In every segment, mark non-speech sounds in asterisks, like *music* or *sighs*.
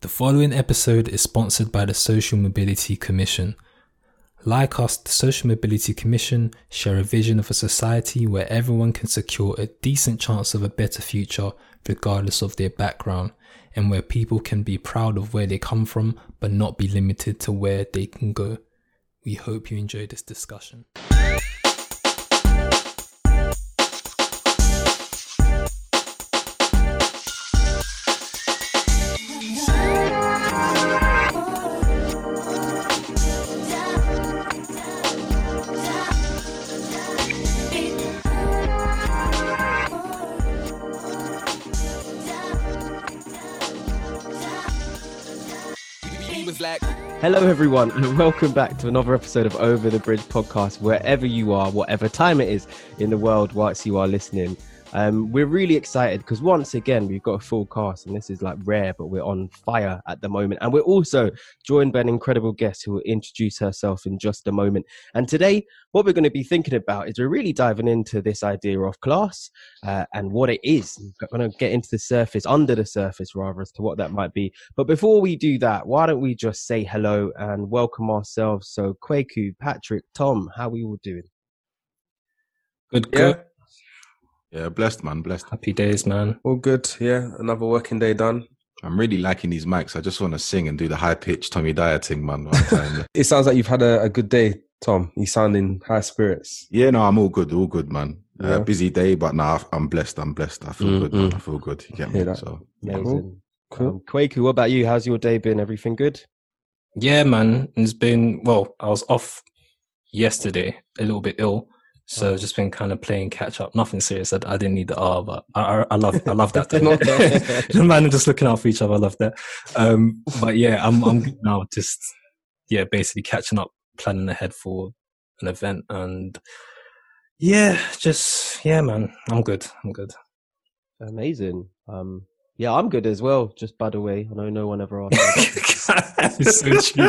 The following episode is sponsored by the Social Mobility Commission. Like us, the Social Mobility Commission share a vision of a society where everyone can secure a decent chance of a better future regardless of their background, and where people can be proud of where they come from but not be limited to where they can go. We hope you enjoy this discussion. Everyone, and welcome back to another episode of Over the Bridge podcast, wherever you are, whatever time it is in the world, whilst you are listening. Um, we're really excited because once again we've got a full cast, and this is like rare, but we're on fire at the moment. And we're also joined by an incredible guest who will introduce herself in just a moment. And today, what we're going to be thinking about is we're really diving into this idea of class uh, and what it is. We're going to get into the surface, under the surface rather, as to what that might be. But before we do that, why don't we just say hello and welcome ourselves? So, Kwaku, Patrick, Tom, how are we all doing? Good, good. Yeah, blessed man, blessed. Happy days, man. All good. Yeah, another working day done. I'm really liking these mics. I just want to sing and do the high pitch Tommy Dyer thing, man. *laughs* it sounds like you've had a, a, good day, Tom. You sound in high spirits. Yeah, no, I'm all good, all good, man. Uh, yeah. Uh, busy day, but now nah, I'm blessed. I'm blessed. I feel mm-hmm. good, man. I feel good. You get me? That. So, Amazing. Cool. cool. Um, Kwaku, what about you? How's your day been? Everything good? Yeah, man. It's been, well, I was off yesterday, a little bit ill. So I've just been kind of playing catch up. Nothing serious. I, I didn't need the R, but I, I, I love I love that. *laughs* *laughs* the man just looking out for each other. I love that. Um, but yeah, I'm I'm now just yeah, basically catching up, planning ahead for an event, and yeah, just yeah, man, I'm good. I'm good. Amazing. Um, yeah, I'm good as well. Just by the way, I know no one ever *laughs* asked. *laughs* it's so true.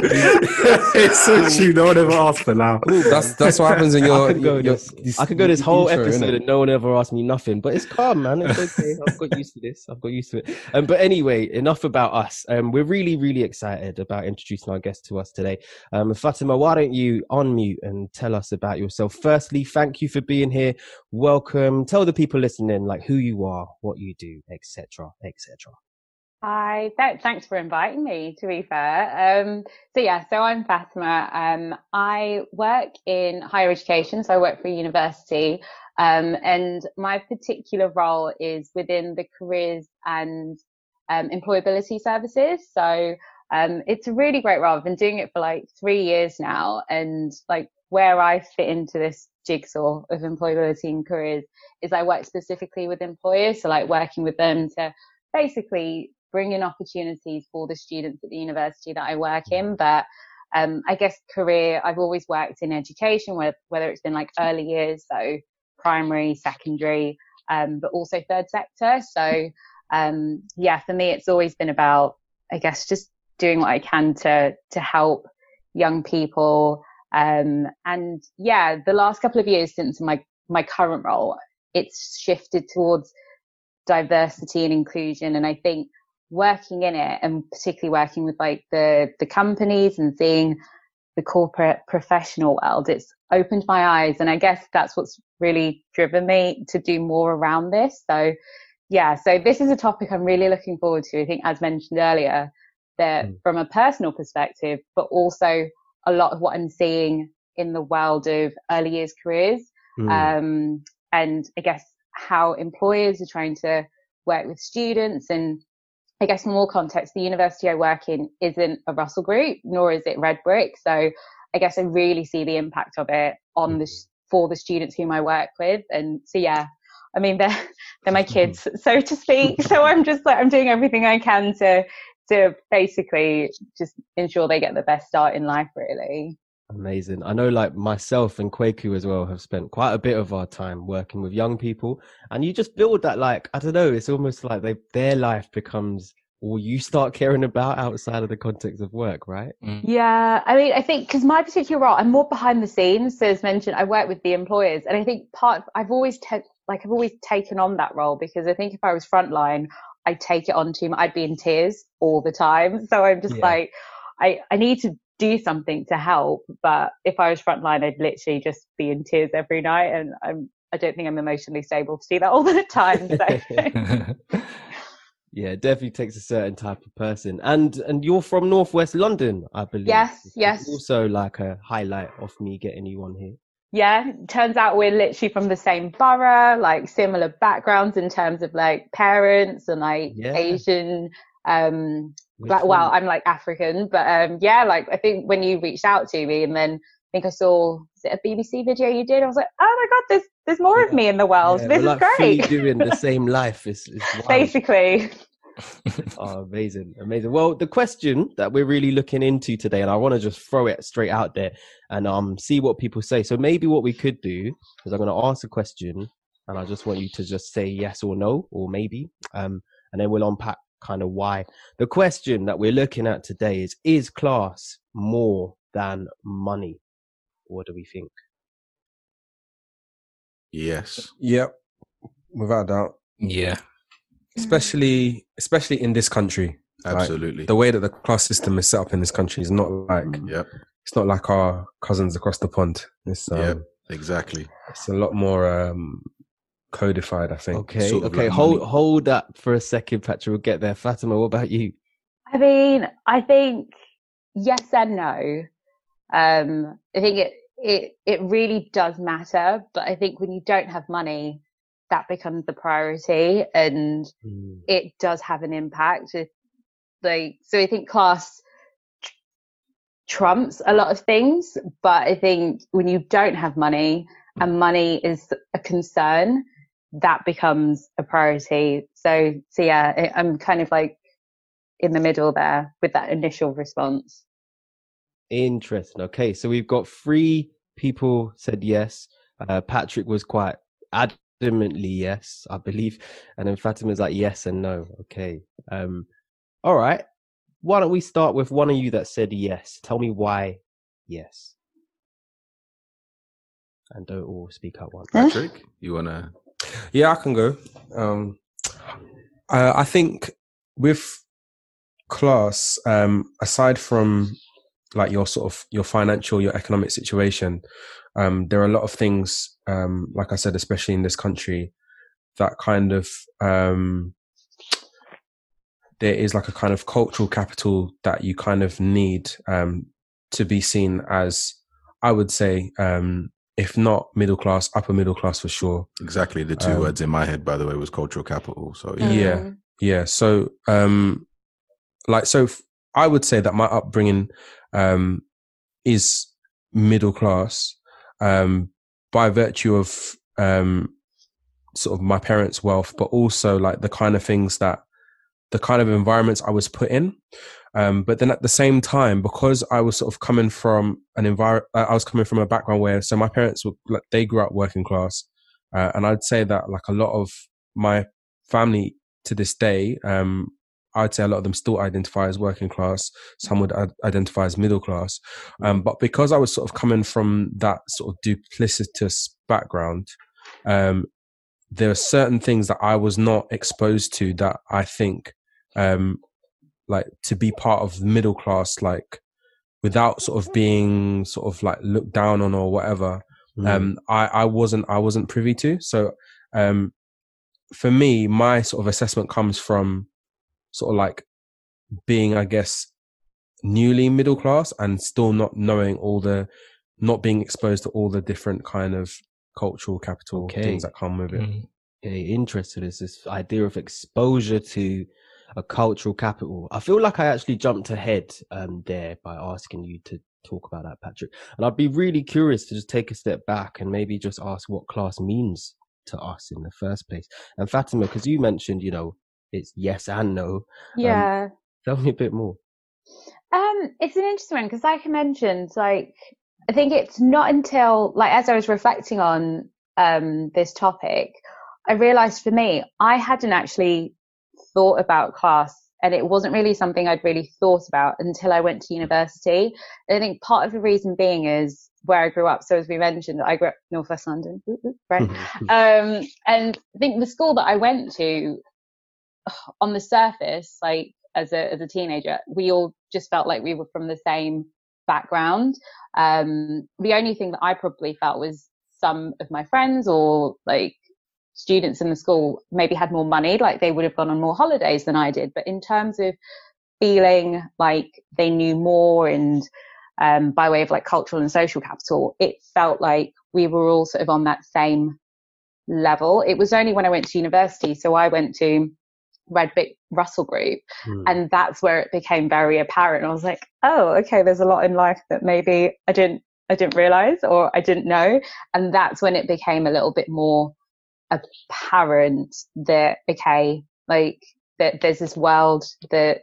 it's so true. No one ever asked for now. That's that's what happens in your. I could go, your, this, I could go this whole intro, episode and no one ever asked me nothing, but it's calm, man. It's okay. I've got used to this. I've got used to it. Um, but anyway, enough about us. Um, we're really, really excited about introducing our guest to us today. Um, Fatima, why don't you unmute and tell us about yourself? Firstly, thank you for being here. Welcome. Tell the people listening like who you are, what you do, etc., etc. Hi, th- thanks for inviting me, to be fair. Um, so yeah, so I'm Fatima. Um, I work in higher education, so I work for a university. Um, and my particular role is within the careers and um, employability services. So um, it's a really great role. I've been doing it for like three years now, and like where I fit into this jigsaw of employability and careers is I work specifically with employers, so like working with them to basically bring in opportunities for the students at the university that I work in. But um, I guess career, I've always worked in education, whether, whether it's been like early years, so primary, secondary, um, but also third sector. So um, yeah, for me, it's always been about, I guess, just doing what I can to to help young people. Um, and yeah, the last couple of years since my my current role, it's shifted towards diversity and inclusion. And I think working in it and particularly working with like the, the companies and seeing the corporate professional world, it's opened my eyes. And I guess that's what's really driven me to do more around this. So yeah, so this is a topic I'm really looking forward to. I think as mentioned earlier, that mm. from a personal perspective, but also a lot of what I'm seeing in the world of early years careers. Mm. Um, and I guess how employers are trying to work with students and I guess more context, the university I work in isn't a Russell Group, nor is it Red Brick. So I guess I really see the impact of it on the mm-hmm. for the students whom I work with. And so yeah, I mean they're *laughs* they're my kids, *laughs* so to speak. So I'm just like I'm doing everything I can to to basically just ensure they get the best start in life, really. Amazing. I know like myself and Kwaku as well have spent quite a bit of our time working with young people and you just build that like, I don't know, it's almost like they, their life becomes all you start caring about outside of the context of work, right? Mm. Yeah. I mean, I think because my particular role, I'm more behind the scenes. So as mentioned, I work with the employers and I think part, I've always, te- like I've always taken on that role because I think if I was frontline, I'd take it on too much. I'd be in tears all the time. So I'm just Yeah. like, I, I need to do something to help. But if I was frontline, I'd literally just be in tears every night. And I'm, I don't think I'm emotionally stable to do that all the time. So. *laughs* Yeah, it definitely takes a certain type of person. And and you're from Northwest London, I believe. Yes, is yes. Also, like a highlight of me getting you on here. yeah, turns out we're literally from the same borough, like similar backgrounds in terms of like parents and like Yeah. Asian. Um, like, well. I'm like African, but um, yeah, like I think when you reached out to me and then I think I saw a BBC video you did, I was like, oh my god, there's there's more of me in the world. Yeah, this is like great. doing the same *laughs* life. is, it's. Basically, *laughs* Oh, amazing, amazing. Well, the question that we're really looking into today, and I want to just throw it straight out there and um see what people say. So maybe what we could do is I'm going to ask a question, and I just want you to just say yes or no or maybe, um, and then we'll unpack kind of why. The question that we're looking at today is: Is class more than money? What do we think? Yes. Yep, without a doubt. yeah. Especially, especially in this country, Like, Absolutely. the way that the class system is set up in this country is not like yep. it's not like our cousins across the pond. It's um, Yep. Exactly. it's a lot more um, codified. I think. Okay, sort of okay. like hold money. hold that for a second, Patrick. We'll get there. Fatima, what about you? I mean, I think yes and no. Um, I think it it it really does matter, but I think when you don't have money, that becomes the priority, and it does have an impact. It, like, so I think class tr- trumps a lot of things, but I think when you don't have money and money is a concern, that becomes a priority. So, so yeah, I- I'm kind of like in the middle there with that initial response. Interesting. Okay, so we've got three people said yes. Uh, Patrick was quite adamantly yes, I believe, and then Fatima's like yes and no. Okay. Um. All right. Why don't we start with one of you that said yes? Tell me why yes. And don't all speak at once. Patrick, you wanna? Yeah, I can go. Um, uh, I think with class, um, aside from like your sort of your financial, your economic situation, um, there are a lot of things, um, like I said, especially in this country, that kind of um, there is like a kind of cultural capital that you kind of need um, to be seen as, I would say, um, if not middle class, upper middle class for sure. Exactly. The two Um, words in my head, by the way, was cultural capital. So yeah. Yeah. Mm. Yeah. So, um, like, so f- I would say that my upbringing, um, is middle class, um, by virtue of, um, sort of my parents' wealth, but also like the kind of things that, the kind of environments I was put in. Um, but then at the same time, because I was sort of coming from an environment, I was coming from a background where, so my parents were like, they grew up working class. Uh, and I'd say that like a lot of my family to this day, um, I'd say a lot of them still identify as working class. Some would ad- identify as middle class. Um, but because I was sort of coming from that sort of duplicitous background, um, there are certain things that I was not exposed to that I think, um, like to be part of the middle class, like without sort of being sort of like looked down on or whatever, Mm. um i i wasn't i wasn't privy to so um for me my sort of assessment comes from sort of like being i guess newly middle class and still not knowing all the not being exposed to all the different kind of cultural capital Okay. things that come with it Mm. okay, interested is this idea of exposure to a cultural capital. I feel like I actually jumped ahead um, there by asking you to talk about that, Patrick. And I'd be really curious to just take a step back and maybe just ask what class means to us in the first place. And Fatima, because you mentioned, you know, it's yes and no. Yeah. Tell me a bit more. Um, it's an interesting one because, like I mentioned, like I think it's not until like as I was reflecting on um this topic, I realized for me I hadn't actually thought about class, and it wasn't really something I'd really thought about until I went to university. And I think part of the reason being is where I grew up. So as we mentioned, I grew up Northwest London, *laughs* right? *laughs* um, and I think the school that I went to *sighs* on the surface, like as a as a teenager, we all just felt like we were from the same background. Um, the only thing that I probably felt was some of my friends or like students in the school maybe had more money, like they would have gone on more holidays than I did. But in terms of feeling like they knew more and um, by way of like cultural and social capital, it felt like we were all sort of on that same level. It was only when I went to university, so I went to Redbrick Russell Group, mm. and that's where it became very apparent. I was like, oh, okay, there's a lot in life that maybe I didn't I didn't realize or I didn't know, and that's when it became a little bit more apparent that okay, like that there's this world that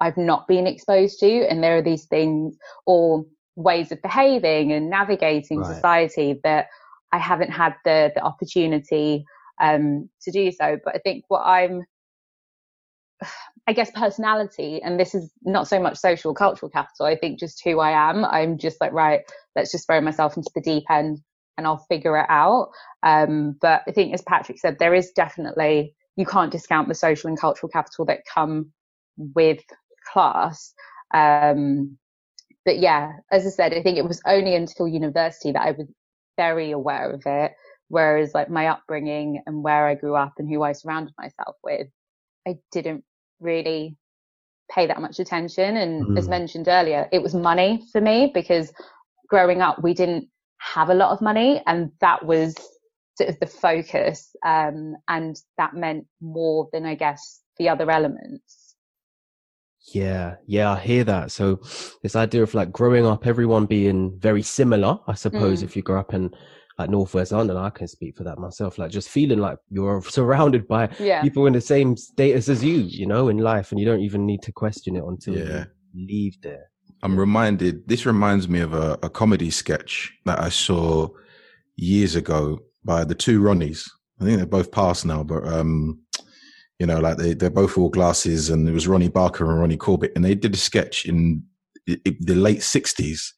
I've not been exposed to. And there are these things or ways of behaving and navigating right. society that I haven't had the, the opportunity um, to do so. But I think what I'm, I guess personality, and this is not so much social cultural capital. I think just who I am. I'm just like, right, let's just throw myself into the deep end and I'll figure it out. Um, but I think as Patrick said, there is definitely, you can't discount the social and cultural capital that come with class. Um, but yeah, as I said, I think it was only until university that I was very aware of it. Whereas like my upbringing and where I grew up and who I surrounded myself with, I didn't really pay that much attention. And mm. as mentioned earlier, it was money for me because growing up, we didn't have a lot of money and that was sort of the focus. Um, and that meant more than I guess the other elements. Yeah, yeah, I hear that. So this idea of like growing up, everyone being very similar, I suppose, mm. if you grow up in like Northwest London, I can speak for that myself. Like just feeling like you're *laughs* surrounded by yeah. people in the same status as you, you know, in life, and you don't even need to question it until yeah. you leave there. I'm reminded. This reminds me of a, a comedy sketch that I saw years ago by the two Ronnies. I think they're both passed now, but um, you know, like they, they're both all glasses and it was Ronnie Barker and Ronnie Corbett. And they did a sketch in the late 60s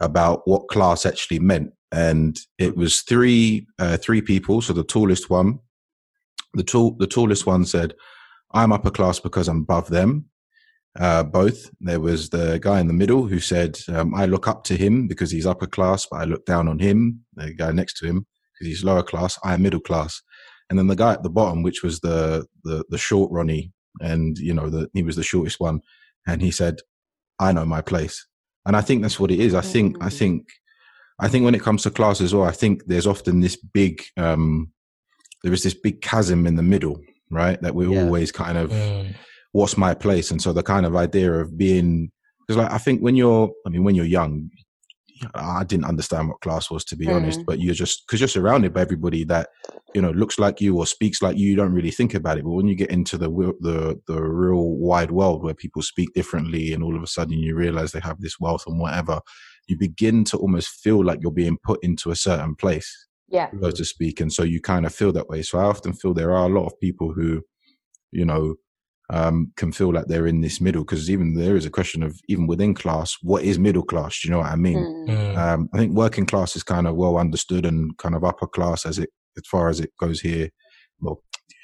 about what class actually meant. And it was three, uh, three people. So the tallest one, the tall, the tallest one said, I'm upper class because I'm above them. Uh, both. There was the guy in the middle who said, um, I look up to him because he's upper class, but I look down on him, the guy next to him, because he's lower class. I am middle class and then the guy at the bottom, which was the the, the short Ronnie, and you know the, he was the shortest one, and he said, "I know my place," and I think that's what it is. I think I mm. think I think when it comes to class as well, I think there's often this big um, there is this big chasm in the middle, right? That we're yeah. always kind of mm. What's my place, and so the kind of idea of being because like I think when you're I mean when you're young, I didn't understand what class was to be mm. honest, but you're just because you're surrounded by everybody that you know looks like you or speaks like you, you don't really think about it. But when you get into the the the real wide world where people speak differently, and all of a sudden you realize they have this wealth and whatever, you begin to almost feel like you're being put into a certain place, yeah, so to speak, and so you kind of feel that way. So I often feel there are a lot of people who, you know, um, can feel like they're in this middle because even there is a question of even within class, what is middle class? Do you know what I mean? Mm. Um, I think working class is kind of well understood and kind of upper class as it as far as it goes here. Well,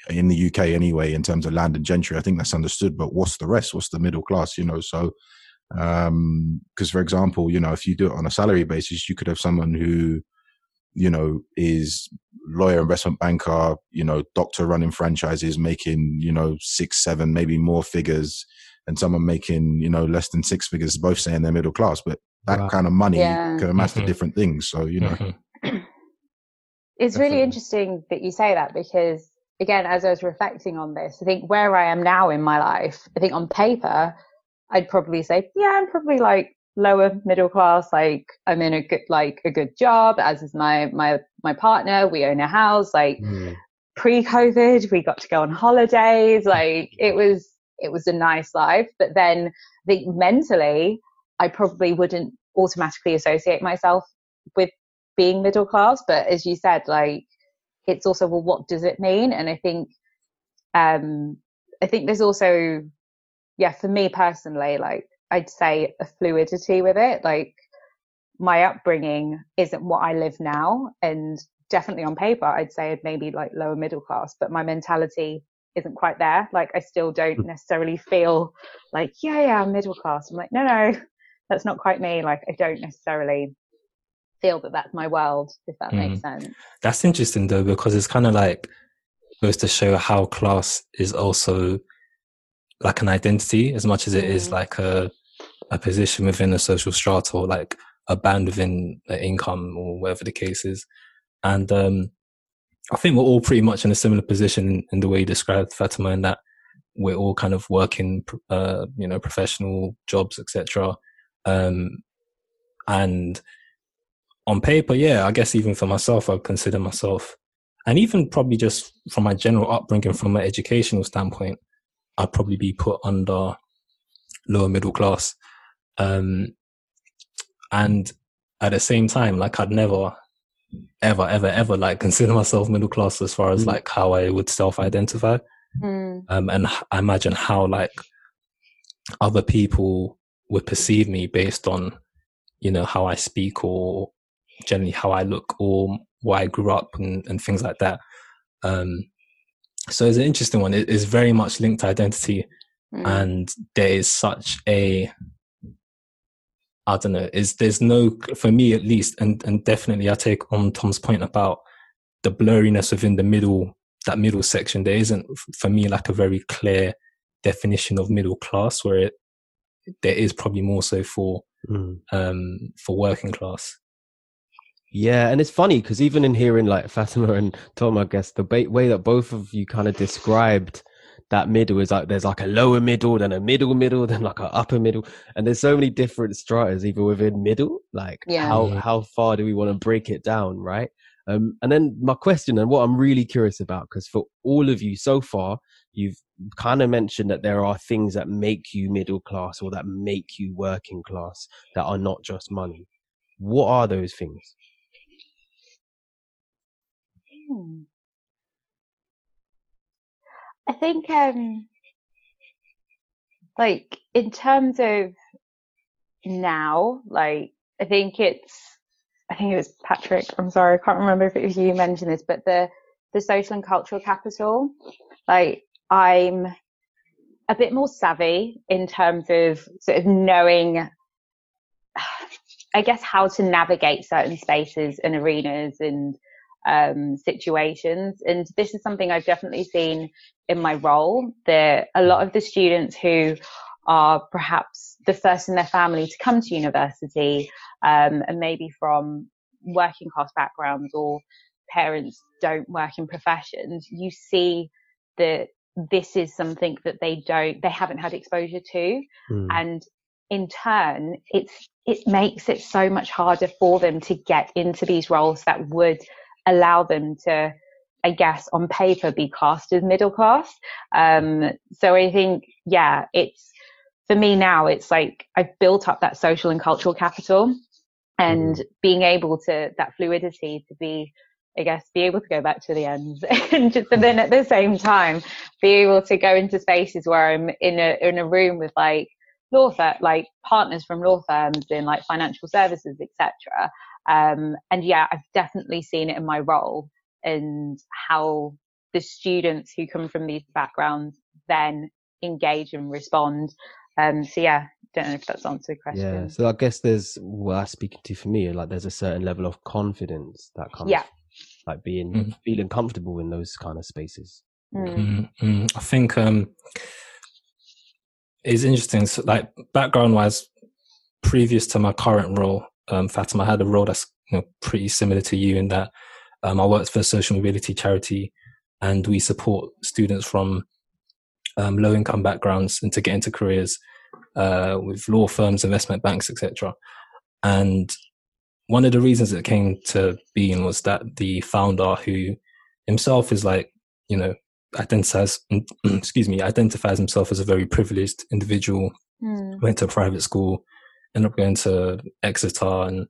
in the UK anyway, in terms of land and gentry, I think that's understood. But what's the rest? What's the middle class? You know, so because um, for example, you know, if you do it on a salary basis, you could have someone who you know, is lawyer, investment banker, you know, doctor running franchises, making, you know, six, seven, maybe more figures, and someone making, you know, less than six figures, both saying they're middle class, but that wow. kind of money yeah. can amass mm-hmm. to different things. So, you know. Mm-hmm. *clears throat* It's really interesting that you say that because, again, as I was reflecting on this, I think where I am now in my life, I think on paper, I'd probably say, yeah, I'm probably like lower middle class like i'm in a good like a good job as is my my my partner we own a house like mm. pre-covid we got to go on holidays like it was it was a nice life but then the mentally i probably wouldn't automatically associate myself with being middle class but as you said like it's also well what does it mean and i think um i think there's also yeah for me personally like I'd say a fluidity with it. Like my upbringing isn't what I live now. And definitely on paper, I'd say maybe like lower middle class, but my mentality isn't quite there. Like I still don't Hmm. necessarily feel like, yeah, yeah, I'm middle class. I'm like, no, no, that's not quite me. Like I don't necessarily feel that that's my world, if that makes sense. That's interesting though, because it's kind of like goes to show how class is also like an identity as much as it is Mm. like a a position within a social strata or like a band within income or whatever the case is. And um I think we're all pretty much in a similar position in, the way you described Fatima in that we're all kind of working uh you know professional jobs etc um and on paper yeah i guess even for myself i would consider myself and even probably just from my general upbringing from an educational standpoint i'd probably be put under lower middle class um and at the same time like i'd never ever ever ever like *laughs* consider myself middle class as far as Mm. like how i would self-identify Mm. um, and h- I imagine how like other people would perceive me based on you know how I speak or generally how I look or where I grew up and, and things like that. Um, so it's an interesting one. It is very much linked to identity, Mm. and there is such a I don't know. Is there's no for me at least, and and definitely I take on Tom's point about the blurriness within the middle that middle section. There isn't for me like a very clear definition of middle class where it there is probably more so for Mm. um for working class. Yeah, and it's funny because even in hearing like Fatima and Tom, I guess the ba- way that both of you kind of described that middle is like there's like a lower middle, then a middle middle, *laughs* then like a upper middle, and there's so many different stratas even within middle. Like Yeah. how how far do we want to break it down, right? Um, and then my question and what I'm really curious about, because for all of you so far, you've kind of mentioned that there are things that make you middle class or that make you working class that are not just money. What are those things? Hmm. I think, um, like in terms of now, like I think it's, I think it was Patrick. I'm sorry, I can't remember if it was you mentioned this, but the the social and cultural capital, like I'm a bit more savvy in terms of sort of knowing, *sighs* I guess, how to navigate certain spaces and arenas and um, situations. And this is something I've definitely seen in my role. That a lot of the students who are perhaps the first in their family to come to university, um, and maybe from working class backgrounds or parents don't work in professions, you see that this is something that they don't, they haven't had exposure to Mm. and in turn it's it makes it so much harder for them to get into these roles that would allow them to i guess on paper be cast as middle class. Um so i think yeah it's for me now it's like i've built up that social and cultural capital and being able to that fluidity to be I guess be able to go back to the ends *laughs* and just, but then at the same time be able to go into spaces where I'm in a in a room with like law firm like partners from law firms in like financial services etc um and yeah I've definitely seen it in my role and how the students who come from these backgrounds then engage and respond um so yeah don't know if that's answered the question Yeah. So I guess there's what I'm speaking to for me, like there's a certain level of confidence that comes Yeah. like being Mhm. feeling comfortable in those kind of spaces. Mm. Mm, mm. I think um, it's interesting. So, like background wise, previous to my current role, um, Fatima I had a role that's you know pretty similar to you in that um, I worked for a social mobility charity, and we support students from um, low income backgrounds and to get into careers uh, with law firms, investment banks, etc. And one of the reasons it came to being was that the founder, who himself is like you know identifies *clears throat* excuse me identifies himself as a very privileged individual Mm. went to private school ended up going to exeter and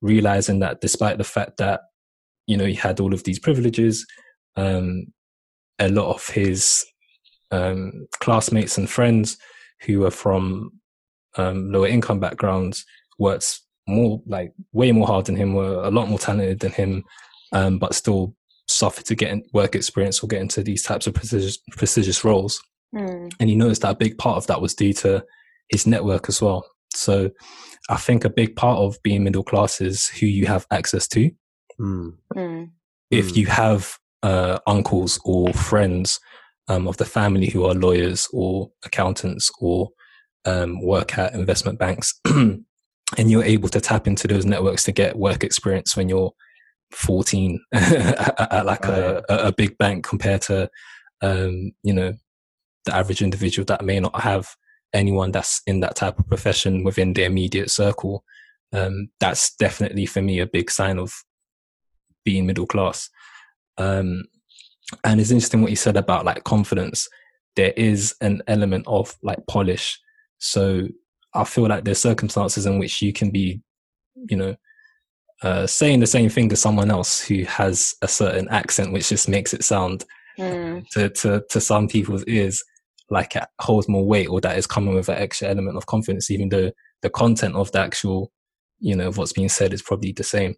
realizing that despite the fact that you know he had all of these privileges um a lot of his um classmates and friends who were from um lower income backgrounds worked more like way more hard than him were a lot more talented than him um but still suffered to get in work experience or get into these types of prestigious, prestigious roles. Mm. And he noticed that a big part of that was due to his network as well. So I think a big part of being middle class is who you have access to. Mm. Mm. If you have uh, uncles or friends um, of the family who are lawyers or accountants or um, work at investment banks, *clears throat* and you're able to tap into those networks to get work experience when you're 14 *laughs* at, at like a, a, a big bank compared to um, you know the average individual that may not have anyone that's in that type of profession within the immediate circle. Um, that's definitely for me a big sign of being middle class. Um, and it's interesting what you said about like confidence. There is an element of like polish. So I feel like there's circumstances in which you can be, you know, uh, saying the same thing to someone else who has a certain accent, which just makes it sound Mm. to, to, to some people's ears like it holds more weight or that is coming with an extra element of confidence, even though the content of the actual, you know, what's being said is probably the same.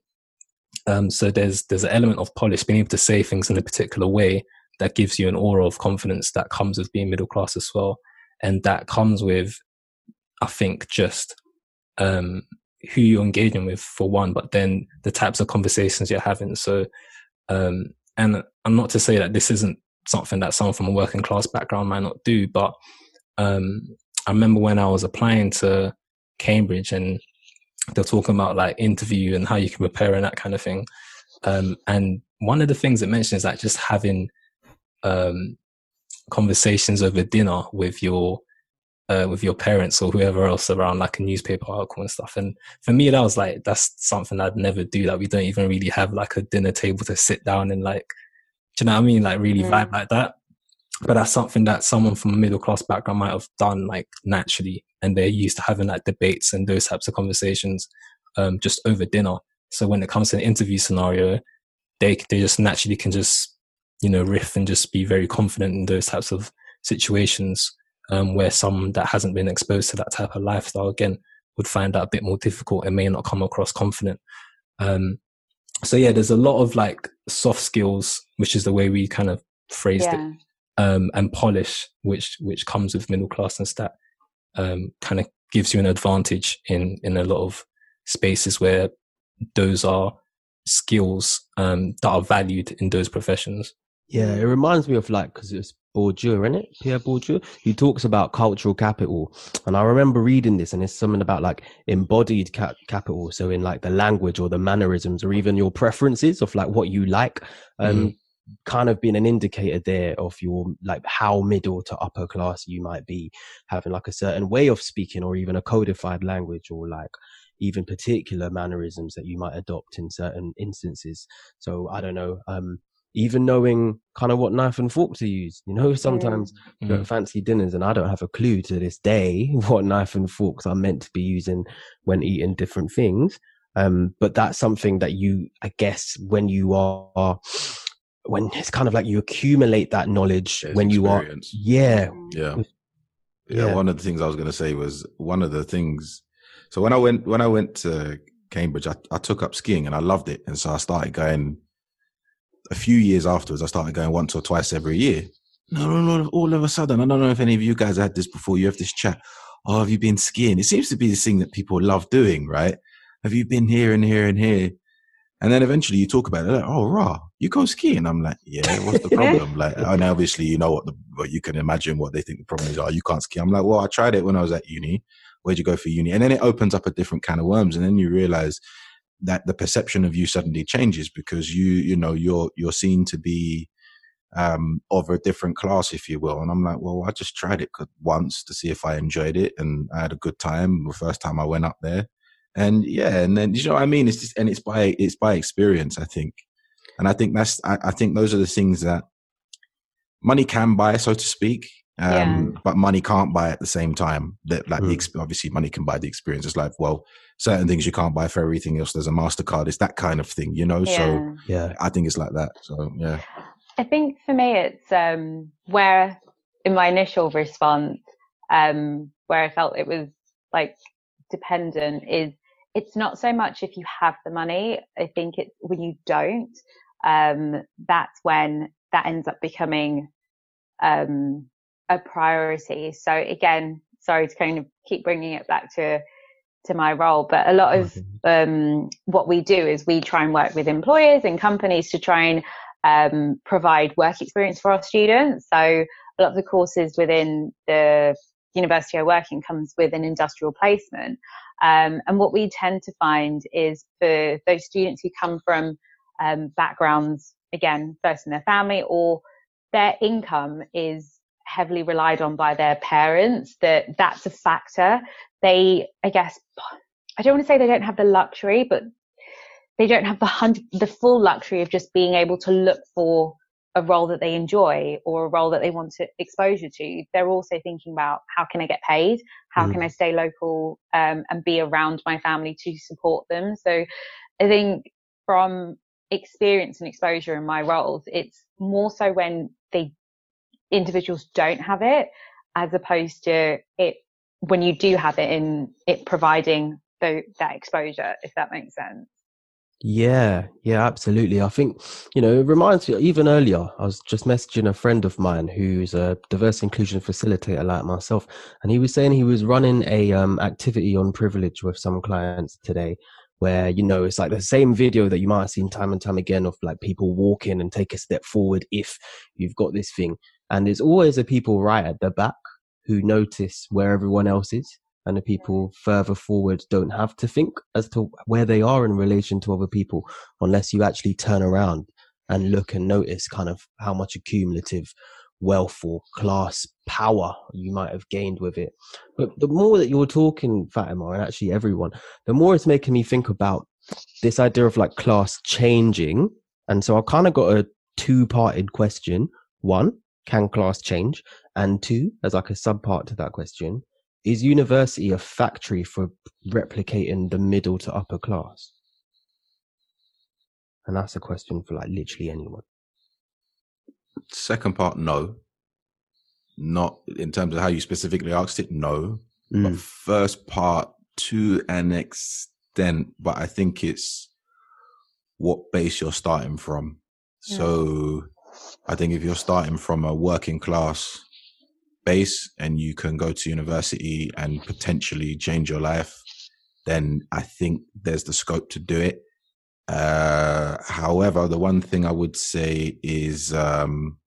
Um, so there's there's an element of polish, being able to say things in a particular way that gives you an aura of confidence that comes with being middle class as well, and that comes with, I think, just um, who you're engaging with for one, but then the types of conversations you're having. So, um, and I'm not to say that this isn't something that someone from a working class background might not do, but um, I remember when I was applying to Cambridge and they're talking about like interview and how you can prepare and that kind of thing. Um, and one of the things it mentions is like just having um, conversations over dinner with your uh, with your parents or whoever else around like a newspaper article and stuff. And for me, that was like that's something I'd never do. Like we don't even really have like a dinner table to sit down and like, do you know what I mean? Like really Mm. vibe like that. But that's something that someone from a middle class background might have done like naturally, and they're used to having like debates and those types of conversations um, just over dinner. So when it comes to an interview scenario, they they just naturally can just you know riff and just be very confident in those types of situations um, where someone that hasn't been exposed to that type of lifestyle again would find that a bit more difficult and may not come across confident. Um, so yeah, there's a lot of like soft skills, which is the way we kind of phrased it, um, and polish, which which comes with middle classness that um, kind of gives you an advantage in in a lot of spaces where those are skills um, that are valued in those professions. Yeah, it reminds me of like because it's Bourdieu, isn't it? Pierre Bourdieu. He talks about cultural capital, and I remember reading this, and it's something about like embodied cap- capital. So in like the language or the mannerisms, or even your preferences of like what you like, um, kind of being an indicator there of your like how middle to upper class you might be, having like a certain way of speaking, or even a codified language, or like even particular mannerisms that you might adopt in certain instances. So I don't know. Um, even knowing kind of what knife and fork to use. You know, *laughs* sometimes you go to Mm. fancy dinners and I don't have a clue to this day *laughs* what knife and forks are meant to be using when eating different things. Um, but that's something that you, I guess, when you are, *sniffs* when it's kind of like you accumulate that knowledge There's when you are, yeah, Yeah. Yeah. yeah. One of the things I was going to say was one of the things. So when I went, when I went to Cambridge, I, I took up skiing and I loved it. And so I started going a few years afterwards, I started going once or twice every year. No, no, no. All of a sudden, I don't know if any of you guys had this before. You have this chat. Oh, have you been skiing? It seems to be this thing that people love doing, right? Have you been here and here and here? And then eventually you talk about it. Like, oh, rah, you go skiing. I'm like, yeah, what's the problem? *laughs* like, and obviously you know what the, what you can imagine what they think the problem is. Oh, you can't ski. I'm like, well, I tried it when I was at uni. Where'd you go for uni? And then it opens up a different kind of worms. And then you realize that the perception of you suddenly changes because you, you know, you're, you're seen to be, um, of a different class, if you will. And I'm like, well, I just tried it once to see if I enjoyed it and I had a good time the first time I went up there. And yeah, and then, you know what I mean? It's just, and it's by, it's by experience, I think. And I think that's, I, I think those are the things that money can buy, so to speak. Um, Yeah. but money can't buy at the same time that like Mm. ex- obviously money can buy the experience. It's like, well, certain things you can't buy for everything else. There's a MasterCard. It's that kind of thing, you know? So Yeah. yeah, I think it's like that. So yeah. I think for me, it's um, where in my initial response, um, where I felt it was like dependent is it's not so much if you have the money. I think it's when you don't. um, that's when that ends up becoming um, a priority. So again, sorry to kind of keep bringing it back to to my role, but a lot of um, what we do is we try and work with employers and companies to try and um, provide work experience for our students. So a lot of the courses within the university I work in comes with an industrial placement. Um, and what we tend to find is for those students who come from um, backgrounds, again, first in their family or their income is heavily relied on by their parents, that that's a factor. They, I guess, I don't want to say they don't have the luxury, but they don't have the hundred, the full luxury of just being able to look for a role that they enjoy or a role that they want to exposure to. They're also thinking about how can I get paid? How mm. can I stay local um, and be around my family to support them? So I think from experience and exposure in my roles, it's more so when they individuals don't have it as opposed to it when you do have it in it providing the, that exposure, if that makes sense. Yeah, yeah, absolutely. I think, you know, it reminds me, even earlier, I was just messaging a friend of mine who's a diversity inclusion facilitator like myself, and he was saying he was running a um, activity on privilege with some clients today where, you know, it's like the same video that you might have seen time and time again of like people walking and take a step forward if you've got this thing. And there's always the people right at the back who notice where everyone else is and the people further forward don't have to think as to where they are in relation to other people unless you actually turn around and look and notice kind of how much accumulative wealth or class power you might have gained with it. But the more that you're talking, Fatima, and actually everyone, the more it's making me think about this idea of like class changing. And so I kind of got a two parted question. One, can class change? And two, as like a subpart to that question, is university a factory for replicating the middle to upper class? And that's a question for like literally anyone. Second part, no. Not in terms of how you specifically asked it, no. Mm. But first part, to an extent, but I think it's what base you're starting from. Yeah. So I think if you're starting from a working class base and you can go to university and potentially change your life, then I think there's the scope to do it. Uh, however, the one thing I would say is, um,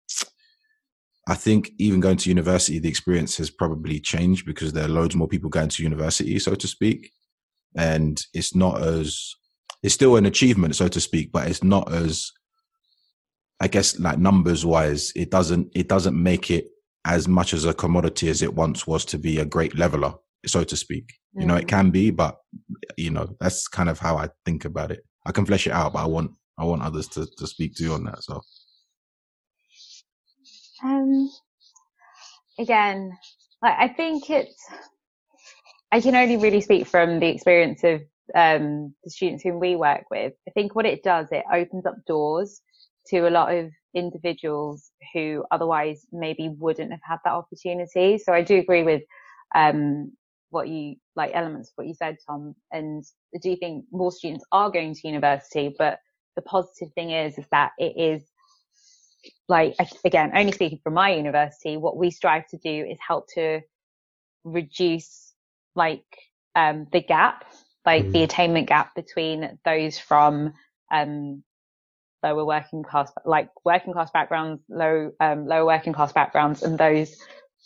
I think even going to university, the experience has probably changed because there are loads more people going to university, so to speak. And it's not as, it's still an achievement, so to speak, but it's not as, I guess, like numbers wise, it doesn't, it doesn't make it as much as a commodity as it once was to be a great leveler, so to speak. Mm. You know, it mm. can be, but you know, that's kind of how I think about it. I can flesh it out, but I want I want others to, to speak to you on that. So um again, like I think it's I can only really speak from the experience of um the students whom we work with. I think what it does, it opens up doors to a lot of individuals who otherwise maybe wouldn't have had that opportunity. So I do agree with um, what you like elements of what you said, Tom. And I do think more students are going to university, but the positive thing is is that it is like again, only speaking from my university, what we strive to do is help to reduce like um, the gap, like mm. the attainment gap between those from um, lower working class, like working class backgrounds, low, um, lower working class backgrounds and those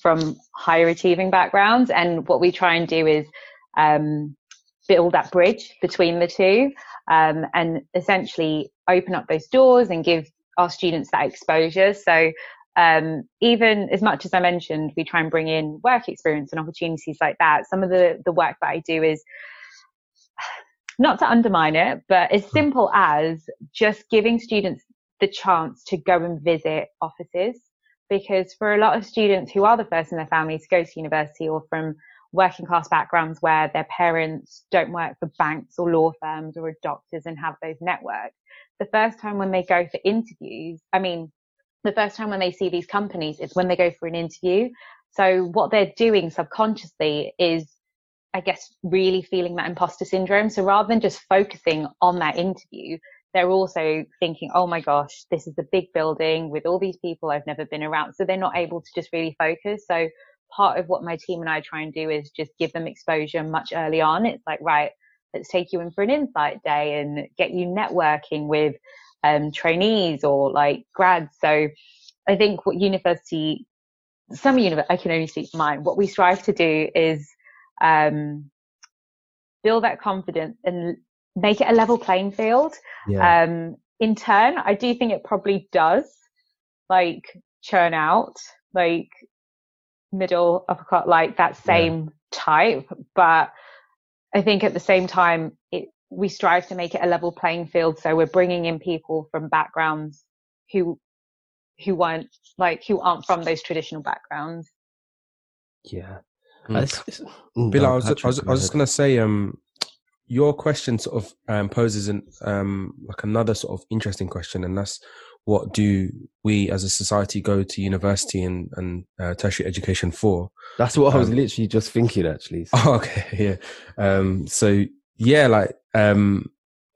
from higher achieving backgrounds. And what we try and do is, um, build that bridge between the two, um, and essentially open up those doors and give our students that exposure. So, um, even as much as I mentioned, we try and bring in work experience and opportunities like that. Some of the, the work that I do is not to undermine it, but as hmm. simple as just giving students the chance to go and visit offices. Because for a lot of students who are the first in their family to go to university or from working class backgrounds where their parents don't work for banks or law firms or doctors and have those networks, the first time when they go for interviews, I mean, the first time when they see these companies is when they go for an interview. So what they're doing subconsciously is I guess, really feeling that imposter syndrome. So rather than just focusing on that interview, they're also thinking, oh my gosh, this is a big building with all these people I've never been around. So they're not able to just really focus. So part of what my team and I try and do is just give them exposure much early on. It's like, right, let's take you in for an insight day and get you networking with um, trainees or like grads. So I think what university, some university, I can only speak for mine. What we strive to do is um, build that confidence and make it a level playing field. Yeah. Um, in turn, I do think it probably does like churn out like middle uppercut, like that same yeah. type. But I think at the same time, it, we strive to make it a level playing field. So we're bringing in people from backgrounds who, who weren't like, who aren't from those traditional backgrounds. Yeah. Mm. Mm, Bill, I was, Patrick, I was, I was just going to say, um, your question sort of um, poses an, um, like another sort of interesting question, and that's what do we as a society go to university and, and uh, tertiary education for? That's what um, I was um, literally just thinking, actually. So. *laughs* Oh, okay, yeah. Um, so yeah, like um,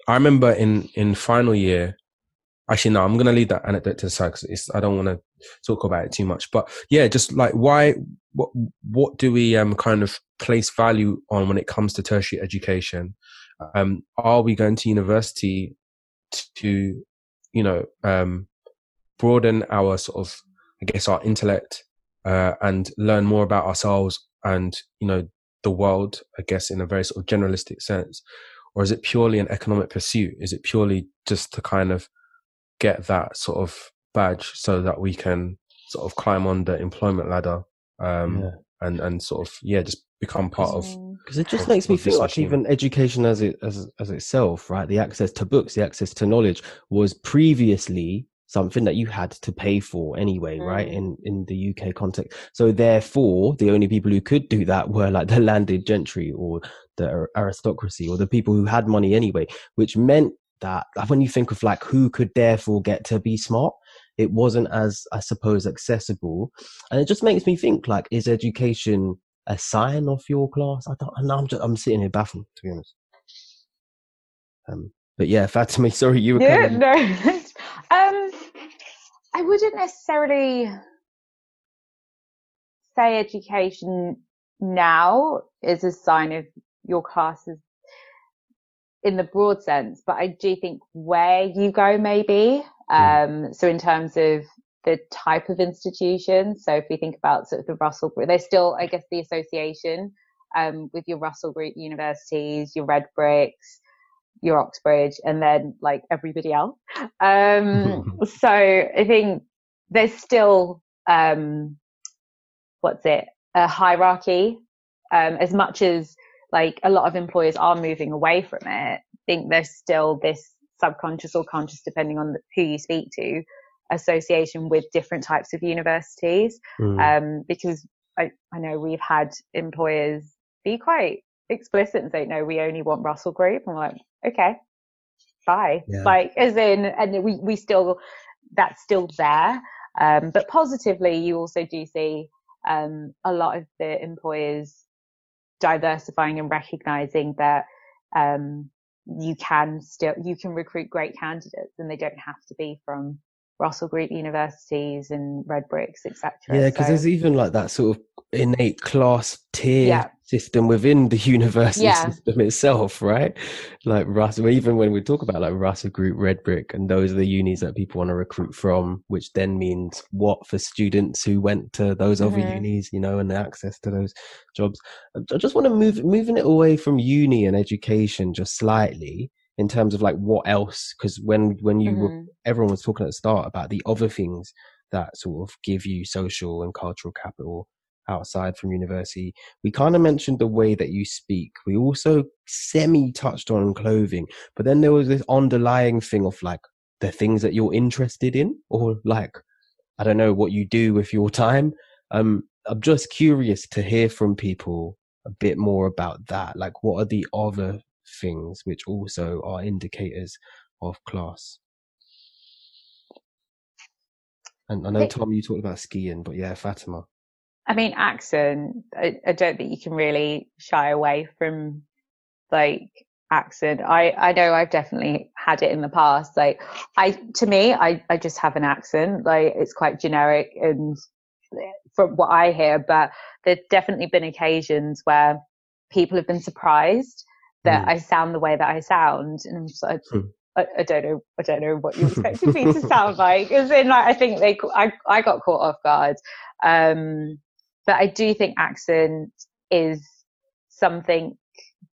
I remember in in final year. Actually, no, I'm going to leave that anecdote to the side because I don't want to talk about it too much. But yeah, just like why, what, what do we um kind of place value on when it comes to tertiary education? Um, are we going to university to, you know, um, broaden our sort of, I guess, our intellect, uh, and learn more about ourselves and, you know, the world, I guess, in a very sort of generalistic sense? Or is it purely an economic pursuit? Is it purely just to kind of get that sort of badge so that we can sort of climb on the employment ladder? Um, yeah. and, and sort of, yeah, just become part of because it just of, makes me feel like even education as it as as itself right the access to books the access to knowledge was previously something that you had to pay for anyway mm. right in in the uk context so therefore the only people who could do that were like the landed gentry or the aristocracy or the people who had money anyway which meant that when you think of like who could therefore get to be smart it wasn't as i suppose accessible and it just makes me think like is education a sign of your class? I don't. know I'm just. I'm sitting here baffled, to be honest. Um, but yeah, *laughs* Fatima, sorry, you were. Yeah, coming. no. *laughs* um, I wouldn't necessarily say education now is a sign of your classes in the broad sense, but I do think where you go, maybe. Hmm. Um, so in terms of the type of institution. So if we think about sort of the Russell Group, there's still, I guess, the association um, with your Russell Group universities, your Red Bricks, your Oxbridge, and then like everybody else. Um, *laughs* so I think there's still, um, what's it, a hierarchy. Um, as much as like a lot of employers are moving away from it, I think there's still this subconscious or conscious, depending on who you speak to, association with different types of universities. Mm. Um, because I, I know we've had employers be quite explicit and say, no, we only want Russell Group. I'm like, okay, bye. Yeah. Like, as in, and we, we still, that's still there. Um, but positively, you also do see, um, a lot of the employers diversifying and recognizing that, um, you can still, you can recruit great candidates and they don't have to be from Russell Group universities and red bricks, etc. Yeah, because so, there's even like that sort of innate class tier yeah. system within the *laughs* university yeah. system itself, right? Like Russell, even when we talk about like Russell Group, red brick, and those are the unis that people want to recruit from, which then means what for students who went to those mm-hmm. other unis, you know, and the access to those jobs. I just want to move moving it away from uni and education just slightly in terms of like what else? Because when when you mm-hmm. were, everyone was talking at the start about the other things that sort of give you social and cultural capital outside from university. We kind of mentioned the way that you speak. We also semi touched on clothing but then there was this underlying thing of like the things that you're interested in or like i don't know what you do with your time. Um i'm just curious to hear from people a bit more about that. Like what are the other things which also are indicators of class. And I know it, Tom, you talked about skiing, but yeah, Fatima. I mean, accent. I, I don't think you can really shy away from like accent. I, I know I've definitely had it in the past. Like I, to me, I, I just have an accent. Like it's quite generic and from what I hear, but there's definitely been occasions where people have been surprised that mm. I sound the way that I sound. And I'm just like, mm. I, I, don't know, I don't know what you expected me to sound like. Because in like, I think they, I, I got caught off guard. Um, but I do think accent is something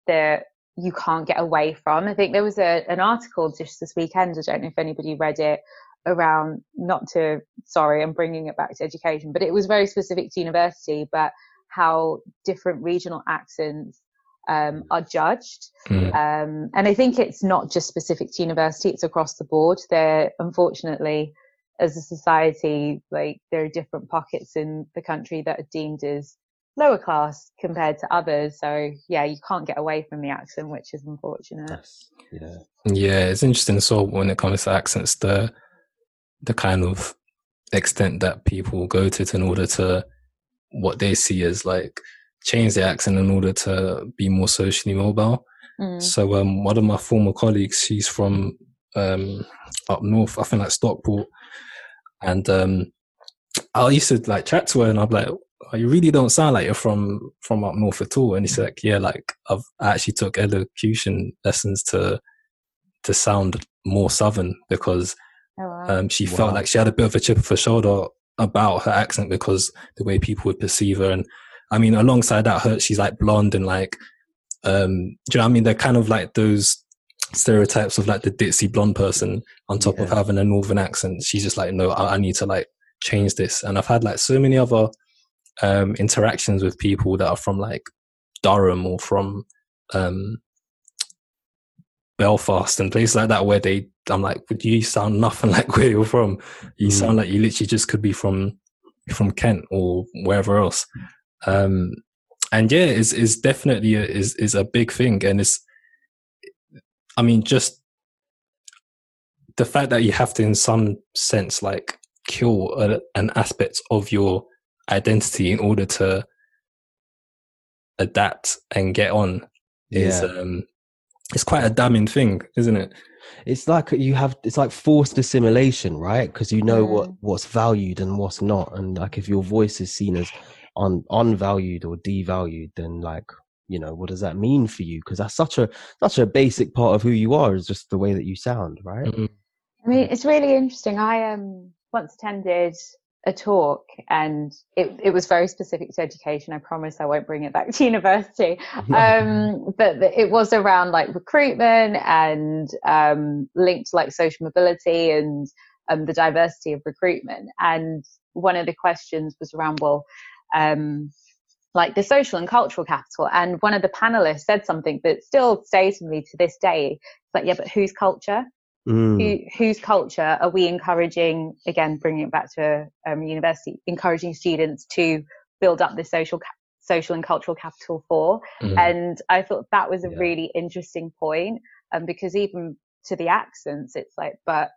that you can't get away from. I think there was a, an article just this weekend. I don't know if anybody read it around not to, sorry, I'm bringing it back to education, but it was very specific to university, but how different regional accents um, are judged. Mm. Um, and I think it's not just specific to university, it's across the board. There, unfortunately, as a society, like there are different pockets in the country that are deemed as lower class compared to others. So yeah, you can't get away from the accent, which is unfortunate. Yeah. Yeah, it's interesting so when it comes to accents, the the kind of extent that people go to, to in order to what they see as like change their accent in order to be more socially mobile. Mm. So um, one of my former colleagues, she's from um, up north, I think like Stockport, and um, I used to like chat to her, and I'm like, oh, "You really don't sound like you're from from up north at all." And he's like, "Yeah, like I've I actually took elocution lessons to to sound more southern because oh, wow. um, she wow. felt like she had a bit of a chip off her shoulder about her accent because the way people would perceive her and I mean, alongside that, her she's like blonde and like, um, do you know what I mean? They're kind of like those stereotypes of like the ditzy blonde person on top yeah. of having a northern accent. She's just like, no, I, I, need to like change this. And I've had like so many other um, interactions with people that are from like Durham or from um, Belfast and places like that where they, I'm like, would you sound nothing *laughs* like where you're from? You mm. sound like you literally just could be from from Kent or wherever else. Um, and yeah, is is definitely a, is is a big thing, and it's, I mean, just the fact that you have to, in some sense, like kill a, an aspect of your identity in order to adapt and get on is yeah. um it's quite a damning thing isn't it? It's like you have it's like forced assimilation right? Because you know what what's valued and what's not. And like if your voice is seen as un, unvalued or devalued, then like you know what does that mean for you? Because that's such a such a basic part of who you are is just the way that you sound, right? Mm-hmm. I mean, it's really interesting. I um once attended a talk and it, it was very specific to education. I promise I won't bring it back to university. *laughs* Um, but it was around like recruitment and um, linked to like social mobility and um, the diversity of recruitment. And one of the questions was around, well, um, like the social and cultural capital. And one of the panelists said something that still stays with me to this day. It's like, yeah, but whose culture? Mm. Who, whose culture are we encouraging? Again, bringing it back to um, university, encouraging students to build up the social, social and cultural capital for. Mm. And I thought that was a yeah. really interesting point, um, because even to the accents, it's like, but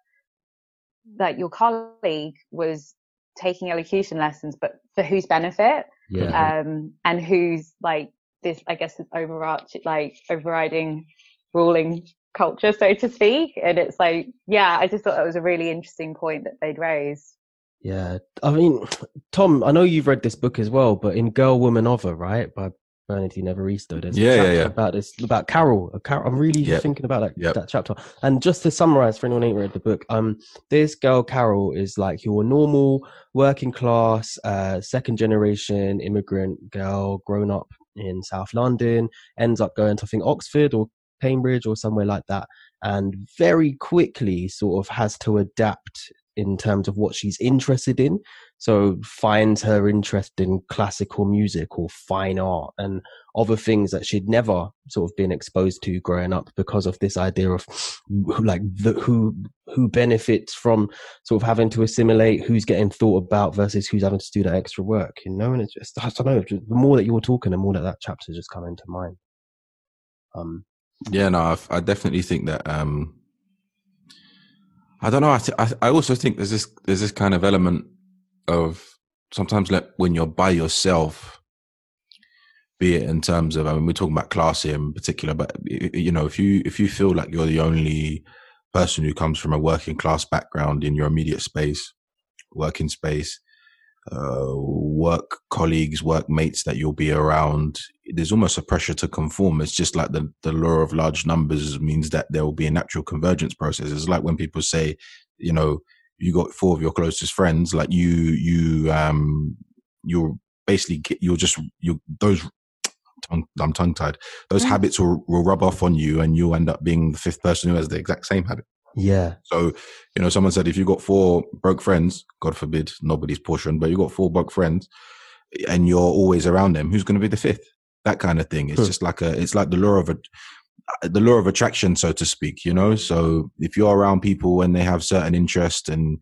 like your colleague was taking elocution lessons, but for whose benefit? Yeah. Um, and who's like this, I guess, this overarching, like overriding ruling culture, so to speak. And it's like, yeah, I just thought that was a really interesting point that they'd raised. Yeah. I mean, Tom, I know you've read this book as well, but in Girl, Woman, Other, right? By Bernardine Evaristo. There's yeah, yeah, yeah. About this, about Carol. Carol I'm really yep. thinking about that, yep. that chapter. And just to summarize for anyone who ain't read the book, um, this girl Carol is like your normal working class, uh, second generation immigrant girl, grown up in South London, ends up going to I think Oxford or Cambridge or somewhere like that, and very quickly sort of has to adapt in terms of what she's interested in. So finds her interest in classical music or fine art and other things that she'd never sort of been exposed to growing up because of this idea of like the, who who benefits from sort of having to assimilate, who's getting thought about versus who's having to do that extra work, you know. And it's just I don't know. The more that you were talking, the more that that chapter just come into mind. Um, yeah, no, I've, i definitely think that um, I don't know. I, th- I, I also think there's this there's this kind of element of sometimes like when you're by yourself, be it in terms of I mean we're talking about class here in particular, but you know if you if you feel like you're the only person who comes from a working class background in your immediate space, working space, uh, work colleagues, work mates that you'll be around, there's almost a pressure to conform. It's just like the, the law of large numbers means that there will be a natural convergence process. It's like when people say, you know, you got four of your closest friends, like you, you, um, you're basically, you're just, you those tongue, I'm tongue tied. Those mm. habits will, will rub off on you and you'll end up being the fifth person who has the exact same habit. Yeah. So, you know, someone said if you've got four broke friends, God forbid, nobody's portion, but you've got four broke friends and you're always around them, who's going to be the fifth? That kind of thing. It's hmm. just like a, it's like the law of a, the law of attraction, so to speak, you know? So if you're around people when they have certain interests and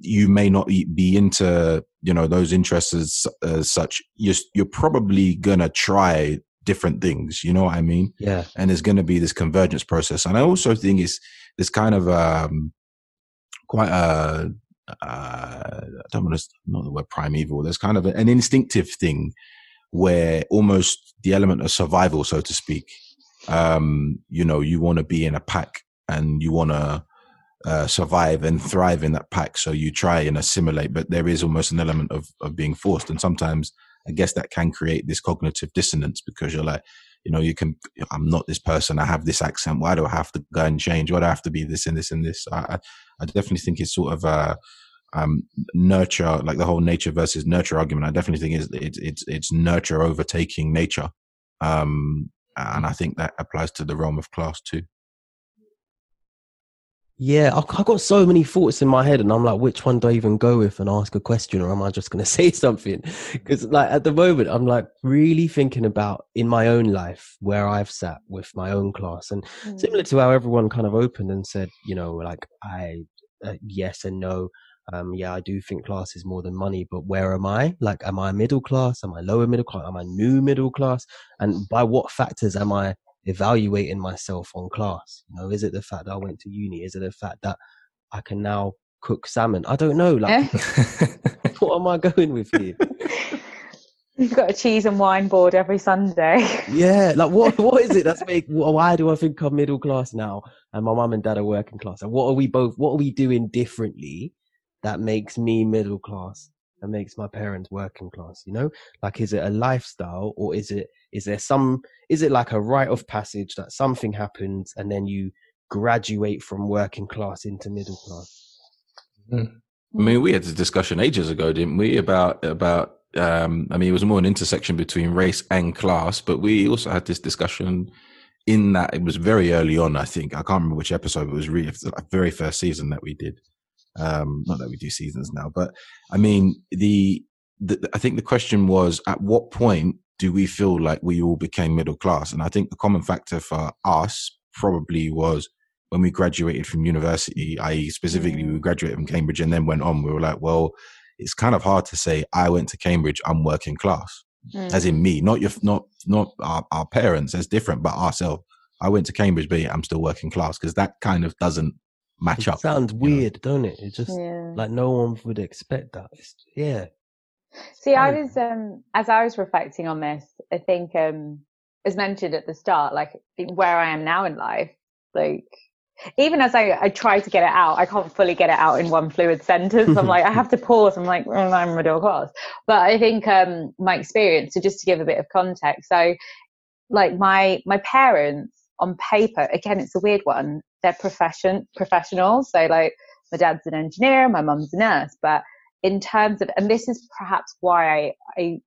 you may not be into you know those interests as, as such you're, you're probably gonna try different things you know what i mean yeah and there's gonna be this convergence process and i also think it's this kind of um quite a uh, I don't want to not the word primeval. There's kind of an instinctive thing where almost the element of survival, so to speak. Um, you know, you want to be in a pack and you want to uh, survive and thrive in that pack. So you try and assimilate, but there is almost an element of, of being forced. And sometimes I guess that can create this cognitive dissonance because you're like, you know, you can, I'm not this person. I have this accent. Why do I have to go and change? Why do I have to be this and this and this? I, I definitely think it's sort of, uh, um, nurture, like the whole nature versus nurture argument. I definitely think it's, it's, it's, it's nurture overtaking nature. Um, and I think that applies to the realm of class too. Yeah, I've got so many thoughts in my head, and I'm like, which one do I even go with and ask a question, or am I just going *laughs* to say something? Because, like, at the moment, I'm like really thinking about in my own life where I've sat with my own class, and mm. similar to how everyone kind of opened and said, you know, like, I, uh, yes and no. Um, yeah, I do think class is more than money, but where am I? Like, am I middle class? Am I lower middle class? Am I new middle class? And by what factors am I evaluating myself on class? You know, is it the fact that I went to uni? Is it the fact that I can now cook salmon? I don't know. Like, *laughs* what am I going with here? *laughs* You've got a cheese and wine board every Sunday. yeah, like what? *laughs* What is it that's make? Why do I think I'm middle class now, and my mum and dad are working class? And what are we both? What are we doing differently that makes me middle class that makes my parents working class? You know, like is it a lifestyle or is it is there some is it like a rite of passage that something happens and then you graduate from working class into middle class mm. i mean we had this discussion ages ago didn't we about about um, i mean it was more an intersection between race and class but we also had this discussion in that it was very early on i think i can't remember which episode it was really the very first season that we did um not that we do seasons now but i mean the, the i think the question was at what point do we feel like we all became middle class? And I think the common factor for us probably was when we graduated from university, i.e., specifically we graduated from Cambridge and then went on. We were like, well, it's kind of hard to say I went to Cambridge, I'm working class, mm. as in me, not your, not not our, our parents. It's different, but ourselves. I went to Cambridge, but I'm still working class because that kind of doesn't match it up. Sounds weird, know? don't it? It just yeah. like no one would expect that. It's, yeah, See, I was um as I was reflecting on this, I think um as mentioned at the start, like where I am now in life, like even as I, I try to get it out, I can't fully get it out in one fluid sentence. I'm like, I *laughs* have to pause. I'm like, well, I'm middle class. But I think um my experience, so just to give a bit of context, so like my my parents on paper, again, it's a weird one. They're profession professionals. So like my dad's an engineer, my mum's a nurse, but in terms of, and this is perhaps why I, I,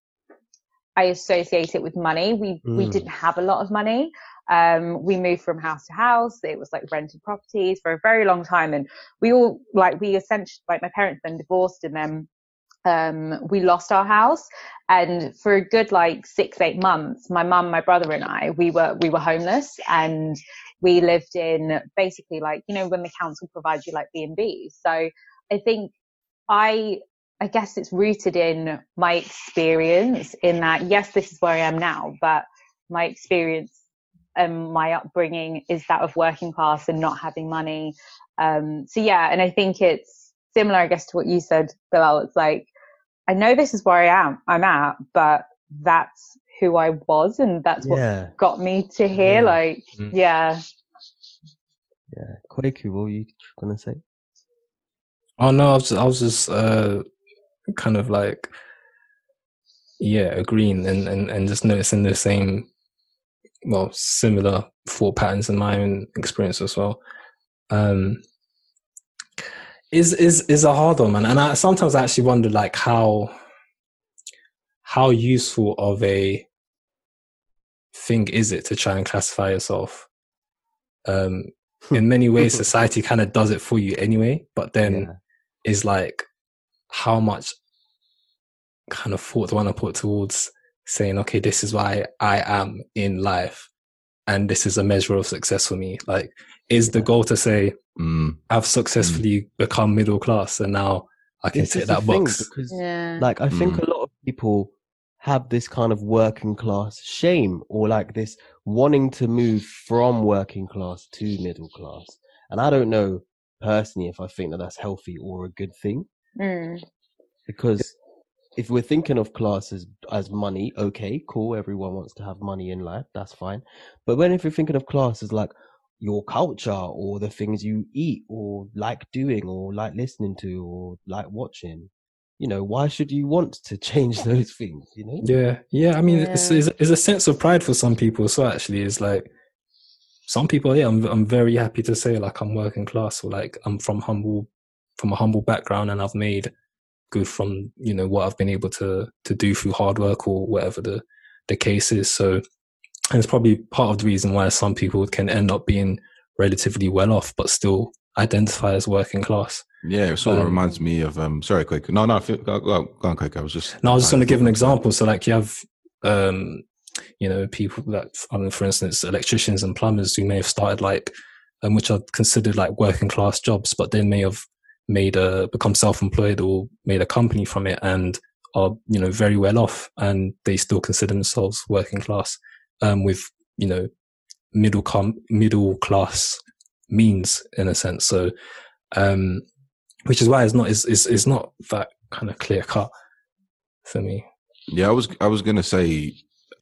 I associate it with money. We, mm. we didn't have a lot of money. Um, we moved from house to house. It was like rented properties for a very long time. And we all, like, we essentially, like, my parents then divorced and then, um, we lost our house. And for a good, like, six, eight months, my mum, my brother and I, we were, we were homeless and we lived in basically like, you know, when the council provides you like B&Bs. So I think I I guess it's rooted in my experience in that yes, this is where I am now, but my experience and my upbringing is that of working class and not having money. Um, so yeah, and I think it's similar, I guess, to what you said, Bilal. It's like I know this is where I am, I'm at, but that's who I was, and that's what Yeah, got me to here. Yeah. Like, Mm. yeah, yeah. Kwaku, what were you gonna say? Oh no, I was I was just uh, kind of like yeah, agreeing and, and, and just noticing the same well, similar thought patterns in my own experience as well. Um is is is a hard one, man. And I sometimes I actually wonder like how how useful of a thing is it to try and classify yourself? Um in many ways *laughs* society kind of does it for you anyway, but then Yeah. is like how much kind of thought do I want to put towards saying, okay, this is why I am in life and this is a measure of success for me. Like, is the goal to say Mm, I've successfully become middle class and now I can This tick that box? because yeah, like I think Mm. a lot of people have this kind of working class shame or like this wanting to move from working class to middle class. And I don't know personally if I think that that's healthy or a good thing Mm. because if we're thinking of class as, as money, okay, cool. Everyone wants to have money in life. That's fine. But when if you're thinking of class as like your culture or the things you eat or like doing or like listening to or like watching, you know, why should you want to *laughs* change those things? You know? Yeah, yeah. I mean, it's, it's it's a sense of pride for some people. So actually, it's like some people. Yeah, I'm I'm very happy to say like I'm working class or like I'm from humble from a humble background and I've made good from you know what I've been able to to do through hard work or whatever the the case is. So and it's probably part of the reason why some people can end up being relatively well off but still identify as working class. yeah, it sort of Um, reminds me of. Um, sorry, quick. No, no, go, go, go on, Kwaku. I was just. No, I was just going to give an example. So, like, you have, um, you know, people that, I mean, for instance, electricians and plumbers who may have started like, um, which are considered like working class jobs, but they may have made a become self employed or made a company from it and are you know very well off, and they still consider themselves working class, um, with you know middle com middle class means in a sense. So, um, which is why it's not is is not that kind of clear cut for me. Yeah, I was I was gonna say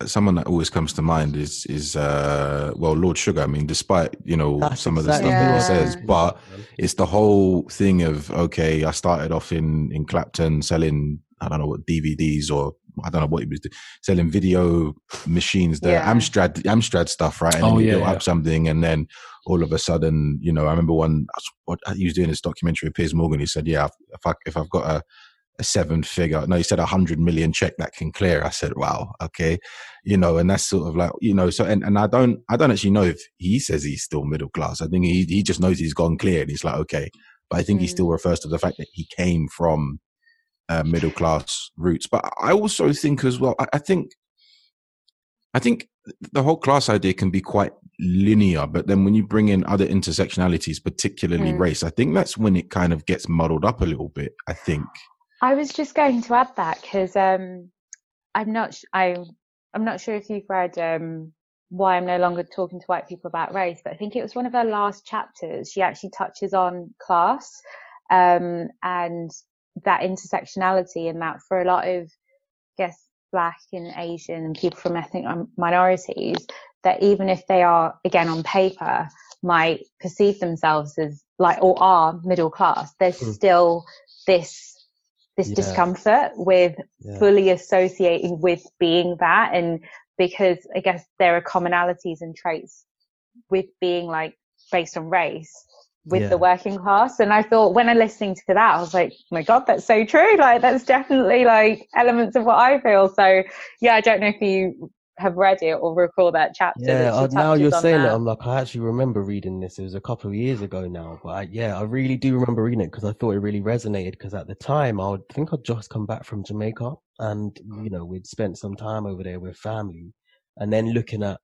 someone that always comes to mind is is uh well Lord Sugar. I mean, despite you know That's some of the exactly stuff that he says, but it's the whole thing of okay, I started off in in Clapton selling I don't know what DVDs or I don't know what he was doing, selling video machines, the Yeah. Amstrad Amstrad stuff, right? And Oh, then he yeah, built yeah. up something, and then all of a sudden, you know, I remember one what he was doing this documentary with Piers Morgan. He said, "Yeah, if I if I've got a a seven figure. No, he said a hundred million check that can clear. I said, wow, okay, you know, and that's sort of like, you know, so and, and I don't, I don't actually know if he says he's still middle class. I think he he just knows he's gone clear and he's like, okay, but I think he Mm. still refers to the fact that he came from uh, middle class roots. But I also think as well, I, I think, I think the whole class idea can be quite linear, but then when you bring in other intersectionalities, particularly Mm. race, I think that's when it kind of gets muddled up a little bit. I think. I was just going to add that because um, I'm not sh- I I'm not sure if you've read um, why I'm no longer talking to white people about race, but I think it was one of her last chapters. She actually touches on class um, and that intersectionality, and that for a lot of, I guess, black and Asian and people from ethnic minorities, that even if they are again on paper might perceive themselves as like or are middle class, there's Hmm. still this this Yeah. discomfort with Yeah. fully associating with being that and because I guess there are commonalities and traits with being like based on race with Yeah. the working class and I thought when I listening to that I was like oh my god that's so true like that's definitely like elements of what I feel so yeah I don't know if you have read it or recall that chapter Yeah, that uh, now you're saying that. it, I'm like, I actually remember reading this. It was a couple of years ago now, but I, yeah, I really do remember reading it because I thought it really resonated. Because at the time, I would think I'd just come back from Jamaica, and you know, we'd spent some time over there with family, and then looking at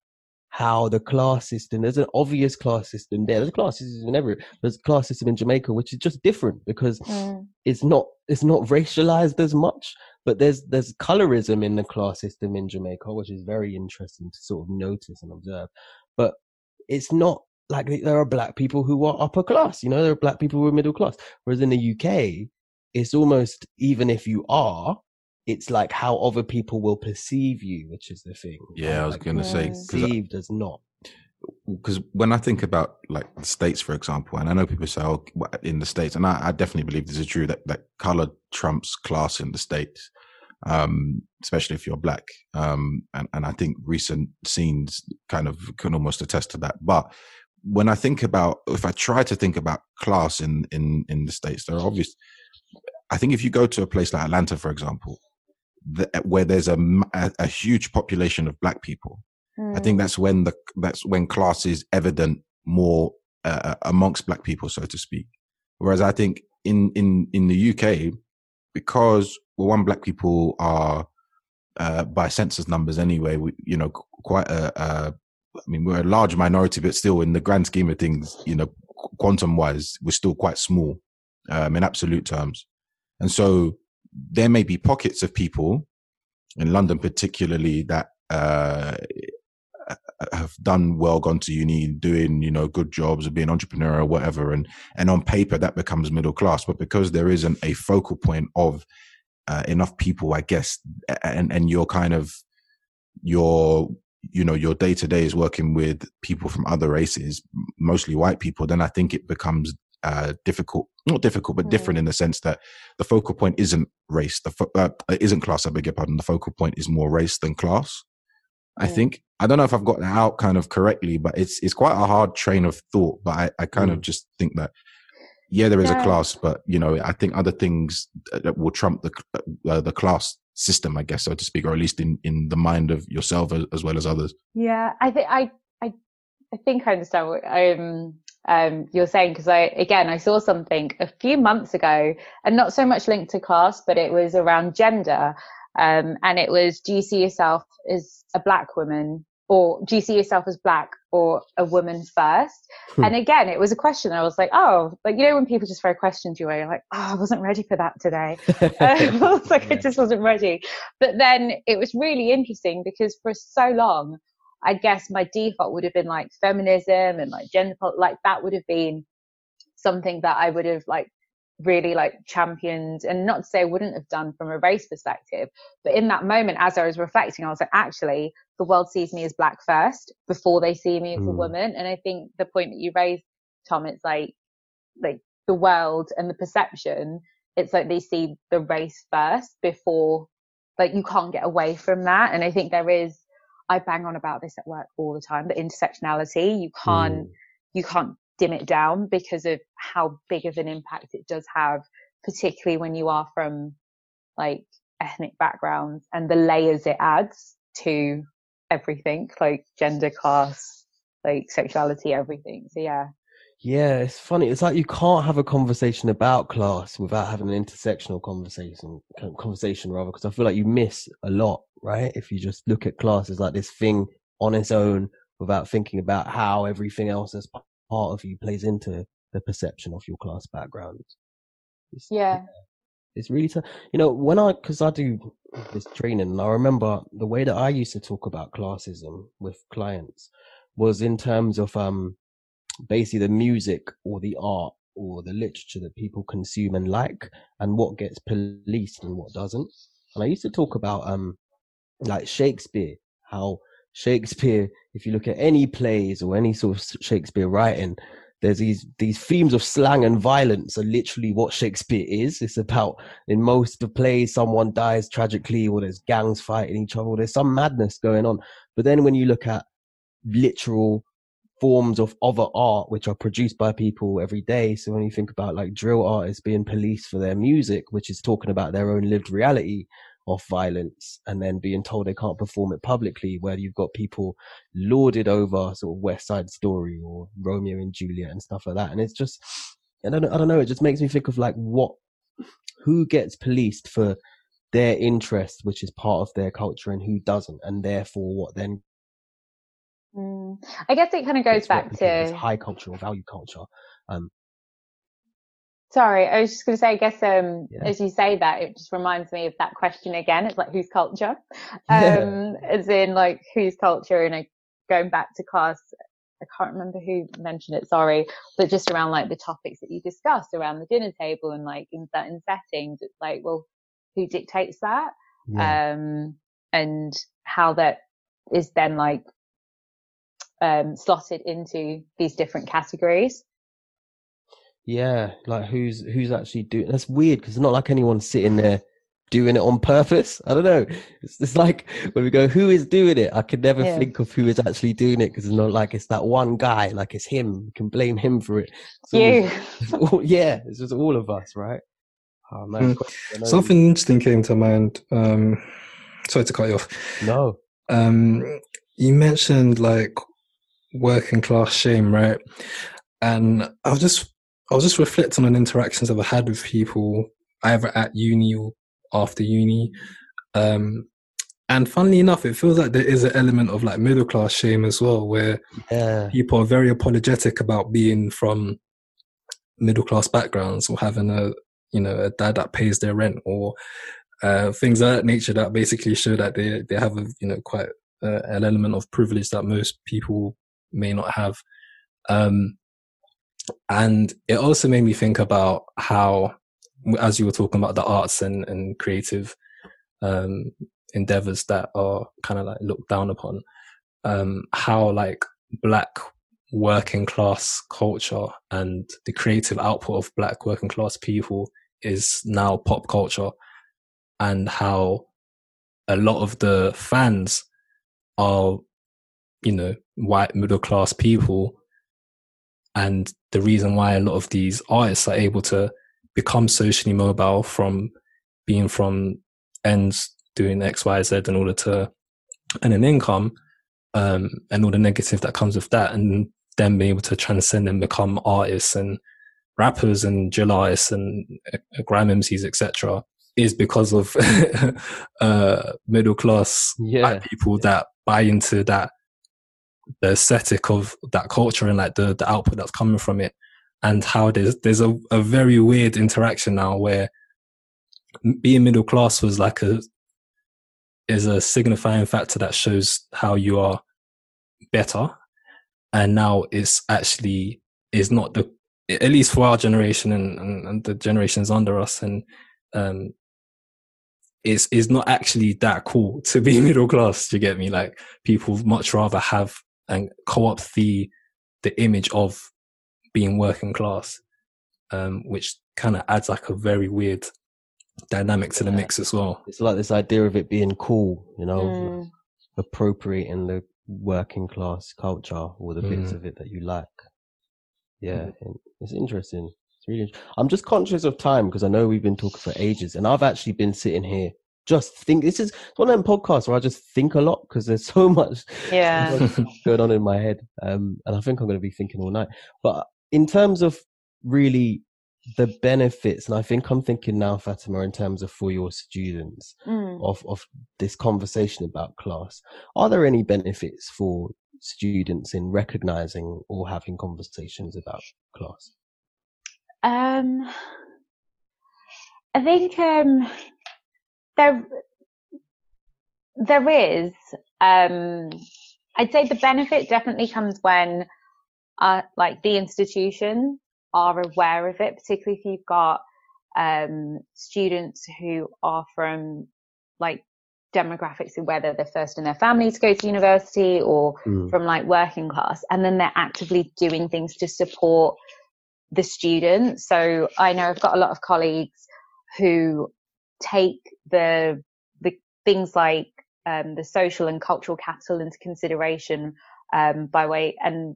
how the class system. There's an obvious class system there. There's a class system everywhere. There's a class system in Jamaica which is just different because Mm, it's not it's not racialized as much but there's there's colorism in the class system in Jamaica which is very interesting to sort of notice and observe but it's not like there are black people who are upper class you know there are black people who are middle class whereas in the UK it's almost even if you are it's like how other people will perceive you, which is the thing. Yeah, I was Like, going to say perceived as not. because when I think about like the states, for example, and I know people say, "Oh, in the states," and I, I definitely believe this is true that that color trumps class in the states, um, especially if you're black. Um, and and I think recent scenes kind of can almost attest to that. But when I think about, if I try to think about class in in in the states, there are obvious. I think if you go to a place like Atlanta, for example, the, where there's a a huge population of black people, I think that's when the that's when class is evident more uh, amongst black people, so to speak. Whereas I think in in in the UK, because well, one black people are uh, by census numbers anyway, we you know quite a, a I mean we're a large minority, but still in the grand scheme of things, you know, quantum wise, we're still quite small um, in absolute terms, and so there may be pockets of people in London, particularly that. Uh, have done well, gone to uni, doing you know good jobs, or being entrepreneur or whatever, and and on paper that becomes middle class. But because there isn't a focal point of uh, enough people, I guess, and and you're kind of your you know your day to day is working with people from other races, mostly white people, then I think it becomes uh, difficult, not difficult, but different in the sense that the focal point isn't race, the fo- uh, isn't class. I beg your pardon. The focal point is more race than class. I Mm. think I don't know if I've got that out kind of correctly, but it's it's quite a hard train of thought. But I, I kind of just think that yeah, there is a class, but you know, I think other things that will trump the uh, the class system, I guess, so to speak, or at least in in the mind of yourself as, as well as others. Yeah, I think I I I think I understand what um um you're saying because I again I saw something a few months ago and not so much linked to class, but it was around gender. Um, and it was, do you see yourself as a black woman or do you see yourself as black or a woman first? Hmm. And again, it was a question. I was like, oh, like, you know, when people just throw questions your way, you're like, oh, I wasn't ready for that today. *laughs* *laughs* I was like, I just wasn't ready. But then it was really interesting because for so long, I guess my default would have been like feminism and like gender, like that would have been something that I would have like really like championed and not to say I wouldn't have done from a race perspective, but in that moment, as I was reflecting, I was like, actually, the world sees me as black first before they see me as a Mm. woman. And I think the point that you raised, Tom, it's like, like the world and the perception, it's like they see the race first before, like you can't get away from that. And I think there is, I bang on about this at work all the time, the intersectionality. You can't, Mm. you can't dim it down because of how big of an impact it does have, particularly when you are from like ethnic backgrounds and the layers it adds to everything, like gender, class, like sexuality, everything. So yeah. Yeah, it's funny. It's like you can't have a conversation about class without having an intersectional conversation, conversation rather, because I feel like you miss a lot, right? If you just look at class as like this thing on its own without thinking about how everything else p- part of you plays into the perception of your class background. It's, Yeah. it's really tough. You know, when I, because I do this training, and I remember the way that I used to talk about classism with clients was in terms of um basically the music or the art or the literature that people consume and like, and what gets policed and what doesn't. And I used to talk about um like Shakespeare, how Shakespeare, if you look at any plays or any sort of Shakespeare writing, there's these these themes of slang and violence are literally what Shakespeare is. It's about in most of the plays someone dies tragically or there's gangs fighting each other or there's some madness going on. But then when you look at literal forms of other art which are produced by people every day. So when you think about like drill artists being policed for their music, which is talking about their own lived reality of violence and then being told they can't perform it publicly, where you've got people lauded over sort of West Side Story or Romeo and Juliet and stuff like that. And it's just, I don't know, I don't know. It just makes me think of like what, who gets policed for their interest, which is part of their culture, and who doesn't, and therefore what then Mm. I guess it kind of goes back to high culture or value culture. Um, Sorry, I was just going to say, I guess, um, Yeah. as you say that, it just reminds me of that question again. It's like, whose culture? *laughs* Yeah. Um, as in like, whose culture? And I, going back to class, I can't remember who mentioned it, sorry, but just around like the topics that you discussed around the dinner table and like in certain settings, it's like, well, who dictates that? yeah. um, and how that is then like um, slotted into these different categories. Yeah, like who's who's actually doing? That's weird because it's not like anyone's sitting there doing it on purpose. I don't know. It's, it's like when we go, who is doing it? I can never yeah. think of who is actually doing it because it's not like it's that one guy. Like it's him. We can blame him for it. It's you. Always, all, *laughs* yeah, it's just all of us, right? Oh, man. Mm. Something interesting came to mind. Um, sorry to cut you off. No. Um, you mentioned like working class shame, right? And I was just I was just reflecting on interactions I've had with people either at uni or after uni. Um, and funnily enough, it feels like there is an element of like middle class shame as well, where yeah. people are very apologetic about being from middle class backgrounds or having a you know a dad that pays their rent or uh, things of that nature that basically show that they they have a you know quite uh, an element of privilege that most people may not have. Um, and it also made me think about how, as you were talking about the arts and, and creative um, endeavors that are kind of like looked down upon, um, how like black working class culture and the creative output of black working class people is now pop culture. And how a lot of the fans are you know white middle class people and the reason why a lot of these artists are able to become socially mobile from being from ends doing X, Y, Z in order to earn an income, um, and all the negative that comes with that, and then being able to transcend and become artists and rappers and drill artists and uh, grime MCs, etc., is because of *laughs* uh, middle class yeah. people that buy into that the aesthetic of that culture and like the the output that's coming from it and how there's there's a, a very weird interaction now where being middle class was like a is a signifying factor that shows how you are better and now it's actually is not the at least for our generation and, and, and the generations under us and um is is not actually that cool to be *laughs* middle class. You get me? Like people much rather have and co-opt the the image of being working class, um, which kind of adds like a very weird dynamic to the yeah. mix as well. It's like this idea of it being cool, you know, mm. appropriating the working class culture or the mm. bits of it that you like. Yeah, mm. it's interesting. It's really. I'm just conscious of time because I know we've been talking for ages, and I've actually been sitting here just think this is one of them podcasts where I just think a lot because there's *laughs* so much yeah *laughs* going on in my head. Um, and I think I'm going to be thinking all night. But in terms of really the benefits, and I think I'm thinking now, Fatima, in terms of for your students mm. of, of this conversation about class, are there any benefits for students in recognizing or having conversations about class? Um, I think um, there there is um i'd say the benefit definitely comes when uh like the institution are aware of it particularly if you've got um students who are from like demographics of whether they're first in their family to go to university or mm. from like working class and then they're actively doing things to support the students so i know i've got a lot of colleagues who take the the things like um, the social and cultural capital into consideration um, by way and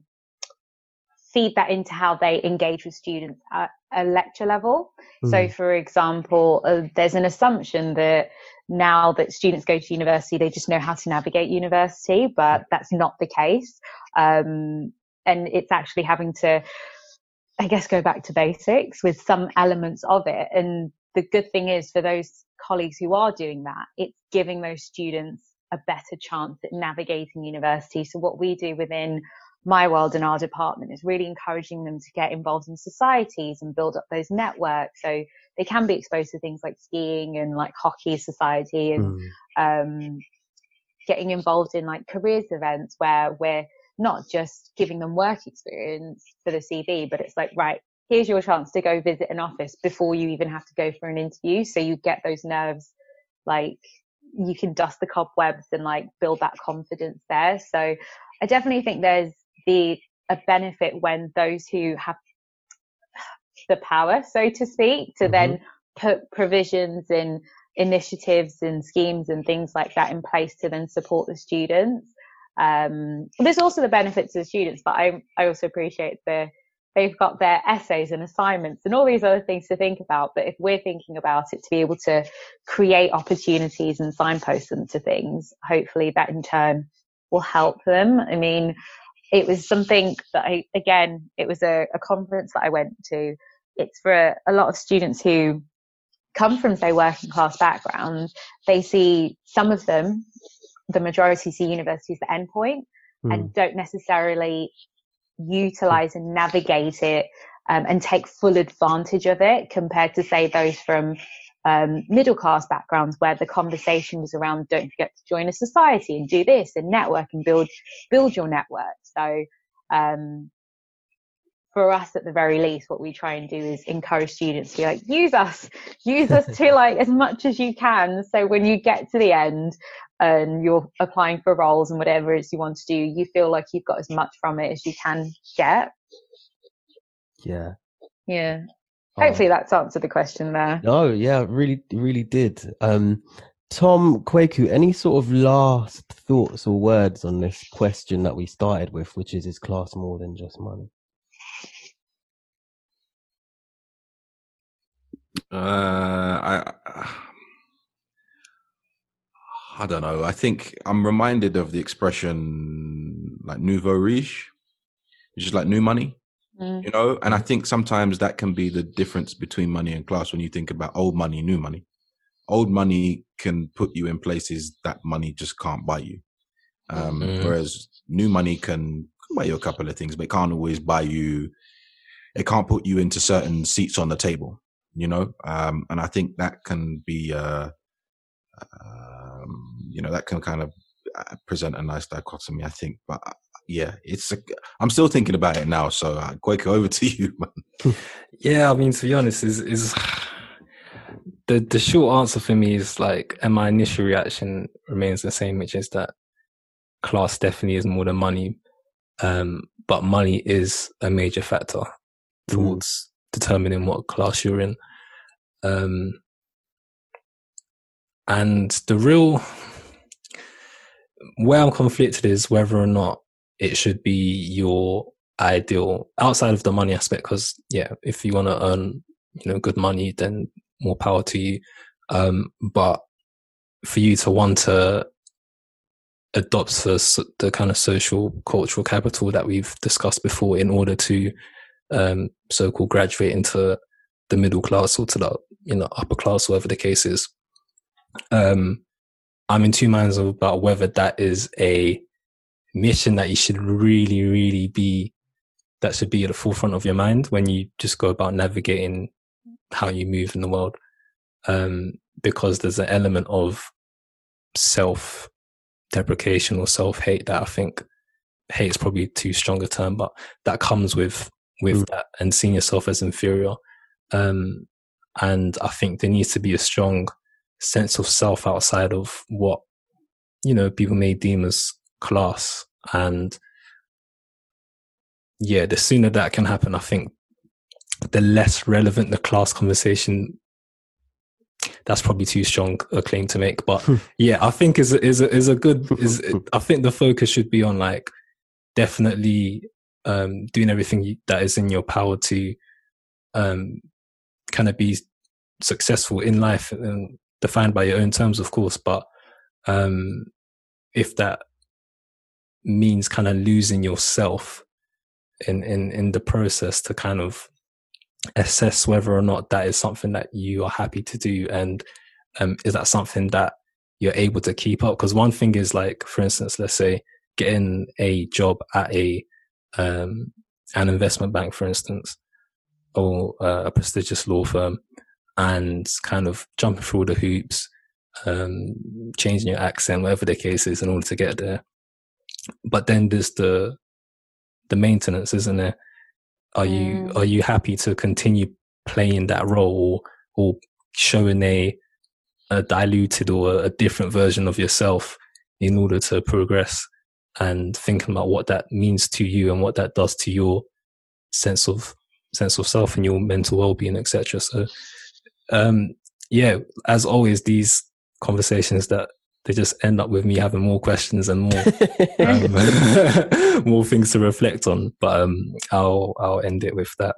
feed that into how they engage with students at a lecture level. Mm. So, for example, uh, there's an assumption that now that students go to university, they just know how to navigate university, but that's not the case. Um, and it's actually having to, I guess, go back to basics with some elements of it. And the good thing is for those colleagues who are doing that, it's giving those students a better chance at navigating university. So what we do within my world and our department is really encouraging them to get involved in societies and build up those networks. So they can be exposed to things like skiing and like hockey society and, mm. um, getting involved in like careers events where we're not just giving them work experience for the CV, but it's like, right, here's your chance to go visit an office before you even have to go for an interview. So you get those nerves like you can dust the cobwebs and like build that confidence there. So I definitely think there's the a benefit when those who have *sighs* the power, so to speak, to mm-hmm. then put provisions in initiatives and schemes and things like that in place to then support the students. Um, there's also the benefits to the students, but I, I also appreciate the they've got their essays and assignments and all these other things to think about. But if we're thinking about it to be able to create opportunities and signpost them to things, hopefully that in turn will help them. I mean, it was something that I, again, it was a, a conference that I went to. It's for a, a lot of students who come from, say, working class backgrounds. They see some of them, the majority see university as the endpoint and hmm. don't necessarily utilize and navigate it um, and take full advantage of it compared to say those from um, middle class backgrounds where the conversation was around don't forget to join a society and do this and network and build build your network. So um, for us at the very least what we try and do is encourage students to be like use us use us to *laughs* like as much as you can so when you get to the end and you're applying for roles and whatever it is you want to do you feel like you've got as much from it as you can get yeah yeah Hopefully that's answered the question there. No, yeah, really, really did. Um, Tom Kwaku, any sort of last thoughts or words on this question that we started with, which is, is class more than just money? Uh, I, I don't know. I think I'm reminded of the expression like nouveau riche, which is like new money. Mm. You know, and I think sometimes that can be the difference between money and class when you think about old money, new money. Old money can put you in places that money just can't buy you. Um, mm-hmm. Whereas new money can buy you a couple of things, but it can't always buy you. It can't put you into certain seats on the table, you know. Um, and I think that can be, uh, um, you know, that can kind of uh, present a nice dichotomy. I think, but yeah, it's. A, I'm still thinking about it now. So, uh, Kwaku *laughs* over to you, man. yeah, I mean, to be honest, is is the the short answer for me is like, and my initial reaction remains the same, which is that class definitely is more than money, um, but money is a major factor towards mm. Determining what class you're in. Um, and the real where I'm conflicted is whether or not it should be your ideal outside of the money aspect because yeah if you want to earn you know good money then more power to you um but for you to want to adopt the, the kind of social cultural capital that we've discussed before in order to um so-called graduate into the middle class or to the you know upper class whatever the case is um i'm in two minds about whether that is a mission that you should really, really be that should be at the forefront of your mind when you just go about navigating how you move in the world. Um, because there's an element of self deprecation or self hate that I think hate is probably too strong a term, but that comes with with mm. that and seeing yourself as inferior. Um, and I think there needs to be a strong sense of self outside of what you know people may deem as class. And yeah, the sooner that can happen, I think the less relevant the class conversation that's probably too strong a claim to make but *laughs* yeah i think is is a, is a good is *laughs* i think the focus should be on like definitely um doing everything that is in your power to um kind of be successful in life and defined by your own terms of course but um if that means kind of losing yourself in in in the process to kind of assess whether or not that is something that you are happy to do and um, is that something that you're able to keep up? Because one thing is like for instance let's say getting a job at a um, an investment bank for instance or uh, a prestigious law firm and kind of jumping through the hoops um, changing your accent whatever the case is in order to get there but then there's the the maintenance, isn't there? Are mm. you are you happy to continue playing that role or, or showing a a diluted or a different version of yourself in order to progress and thinking about what that means to you and what that does to your sense of sense of self and your mental well-being etc so um yeah as always these conversations that they just end up with me having more questions and more *laughs* um, *laughs* more things to reflect on. But um i'll i'll end it with that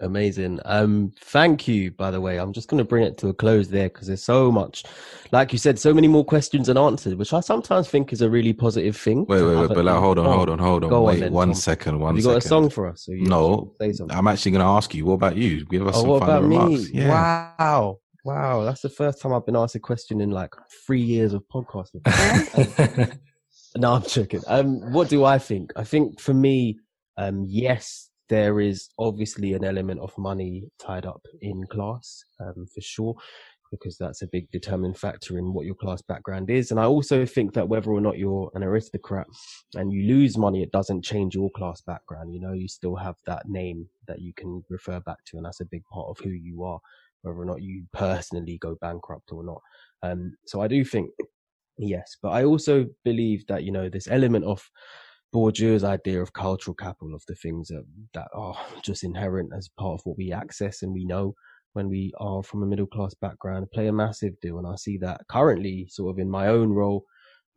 Amazing. Um, thank you, by the way. I'm just going to bring it to a close there because there's so much, like you said, so many more questions and answers, which I sometimes think is a really positive thing. Wait, wait, wait, but like, hold on, hold on, hold on. Go wait, on then, one Tom. second, one you second. got a song for us? You No, say something. I'm actually going to ask you. What about you? Give us Oh, some what about final me? remarks. Yeah. Wow. Wow. That's the first time I've been asked a question in like three years of podcasting. *laughs* no, I'm joking. Um, what do I think? I think for me, um, yes, there is obviously an element of money tied up in class, um, for sure, because that's a big determining factor in what your class background is. And I also think that whether or not you're an aristocrat and you lose money, it doesn't change your class background. You know, you still have that name that you can refer back to, and that's a big part of who you are, whether or not you personally go bankrupt or not. Um, so I do think Yes, but I also believe that you know this element of Bourdieu's idea of cultural capital of the things that that are *laughs* just inherent as part of what we access and we know when we are from a middle class background play a massive deal, and I see that currently sort of in my own role.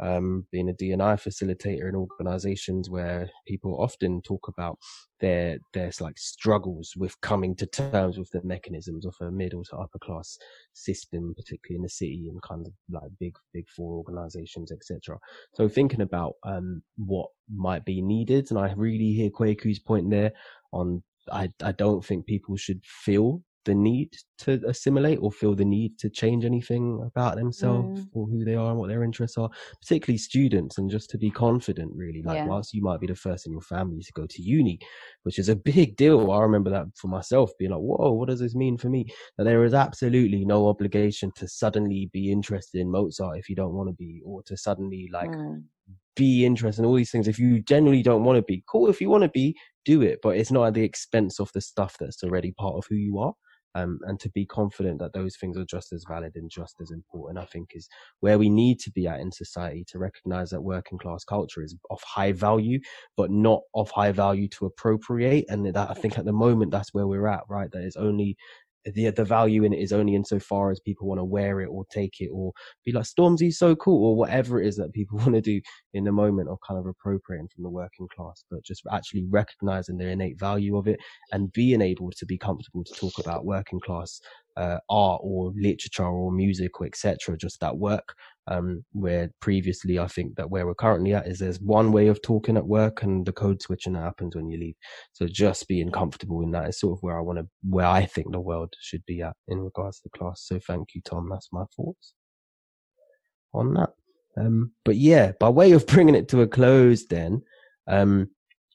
Um, being a DNI facilitator in organizations where people often talk about their their like struggles with coming to terms with the mechanisms of a middle to upper class system, particularly in the city and kind of like big big four organizations, etc. So thinking about um, what might be needed, and I really hear Kwaku's point there on I I don't think people should feel the need to assimilate or feel the need to change anything about themselves Mm. or who they are and what their interests are, particularly students, and just to be confident really. Like Yeah. whilst you might be the first in your family to go to uni, which is a big deal. I remember that for myself being like, whoa, what does this mean for me? That there is absolutely no obligation to suddenly be interested in Mozart if you don't want to be, or to suddenly like Mm. be interested in all these things. If you genuinely don't want to be, cool. If you want to be, do it. But it's not at the expense of the stuff that's already part of who you are. Um, and to be confident that those things are just as valid and just as important, I think is where we need to be at in society to recognize that working class culture is of high value, but not of high value to appropriate. And that I think at the moment that's where we're at, right? That is only the the value in it is only insofar as people want to wear it or take it or be like Stormzy's so cool or whatever it is that people *laughs* want to do in the moment of kind of appropriating from the working class, but just actually recognizing the innate value of it and being able to be comfortable to talk about working class uh, art or literature or music or etc. Just that work. Um, where previously I think that where we're currently at is there's one way of talking at work and the code switching that happens when you leave. So just being comfortable in that is sort of where I want to, where I think the world should be at in regards to class. So thank you, Tom. That's my thoughts on that. Um, but yeah, by way of *laughs* bringing it to a close, then, um,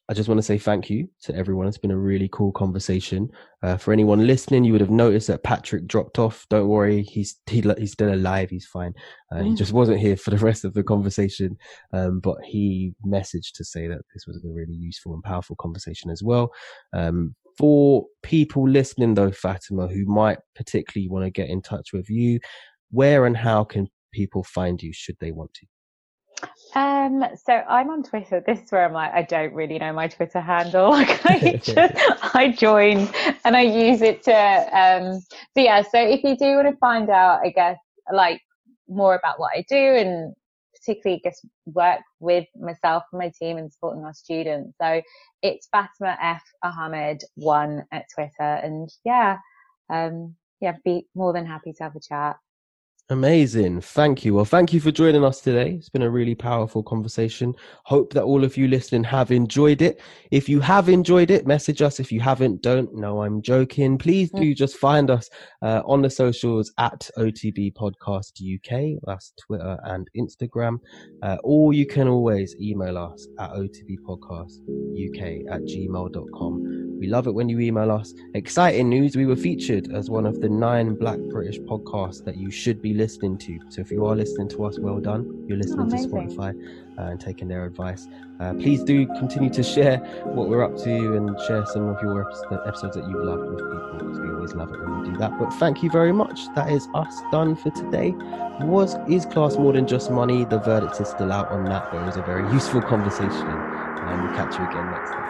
I just want to say thank you to everyone. It's been a really cool conversation. Uh, for anyone listening, you would have noticed that Patrick dropped off. Don't worry, he's he, he's still alive. He's fine. Uh, He Mm. just wasn't here for the rest of the conversation, um, but he messaged to say that this was a really useful and powerful conversation as well. Um, for people listening, though, Fatima, who might particularly want to get in touch with you, where and how can people find you should they want to? Um, so I'm on Twitter. This is where I'm like, I don't really know my Twitter handle. *laughs* Like I just, *laughs* I joined and I use it to, um, so yeah, so if you do want to find out, I guess, like more about what I do and particularly I guess work with myself and my team and supporting our students. So it's Fatima F Ahmed one at Twitter and yeah, um, yeah, be more than happy to have a chat. Amazing. Thank you. Well, thank you for joining us today. It's been a really powerful conversation. Hope that all of you listening have enjoyed it. If you have enjoyed it, message us. If you haven't, don't. No, I'm joking. Please do just find us uh, on the socials at OTB Podcast UK. That's Twitter and Instagram. Uh, or you can always email us at otbpodcastuk at gmail.com. We love it when you email us. Exciting news, we were featured as one of the nine black British podcasts that you should be listening to. So if you are listening to us, well done. You're listening to. Spotify. uh, and taking their advice. Uh, please do continue to share what we're up to and share some of your episodes that you've loved with people because we always love it when you do that. But thank you very much. That is us done for today. Was is class more than just money? The verdict is still out on that, but it was a very useful conversation. And we'll catch you again next time.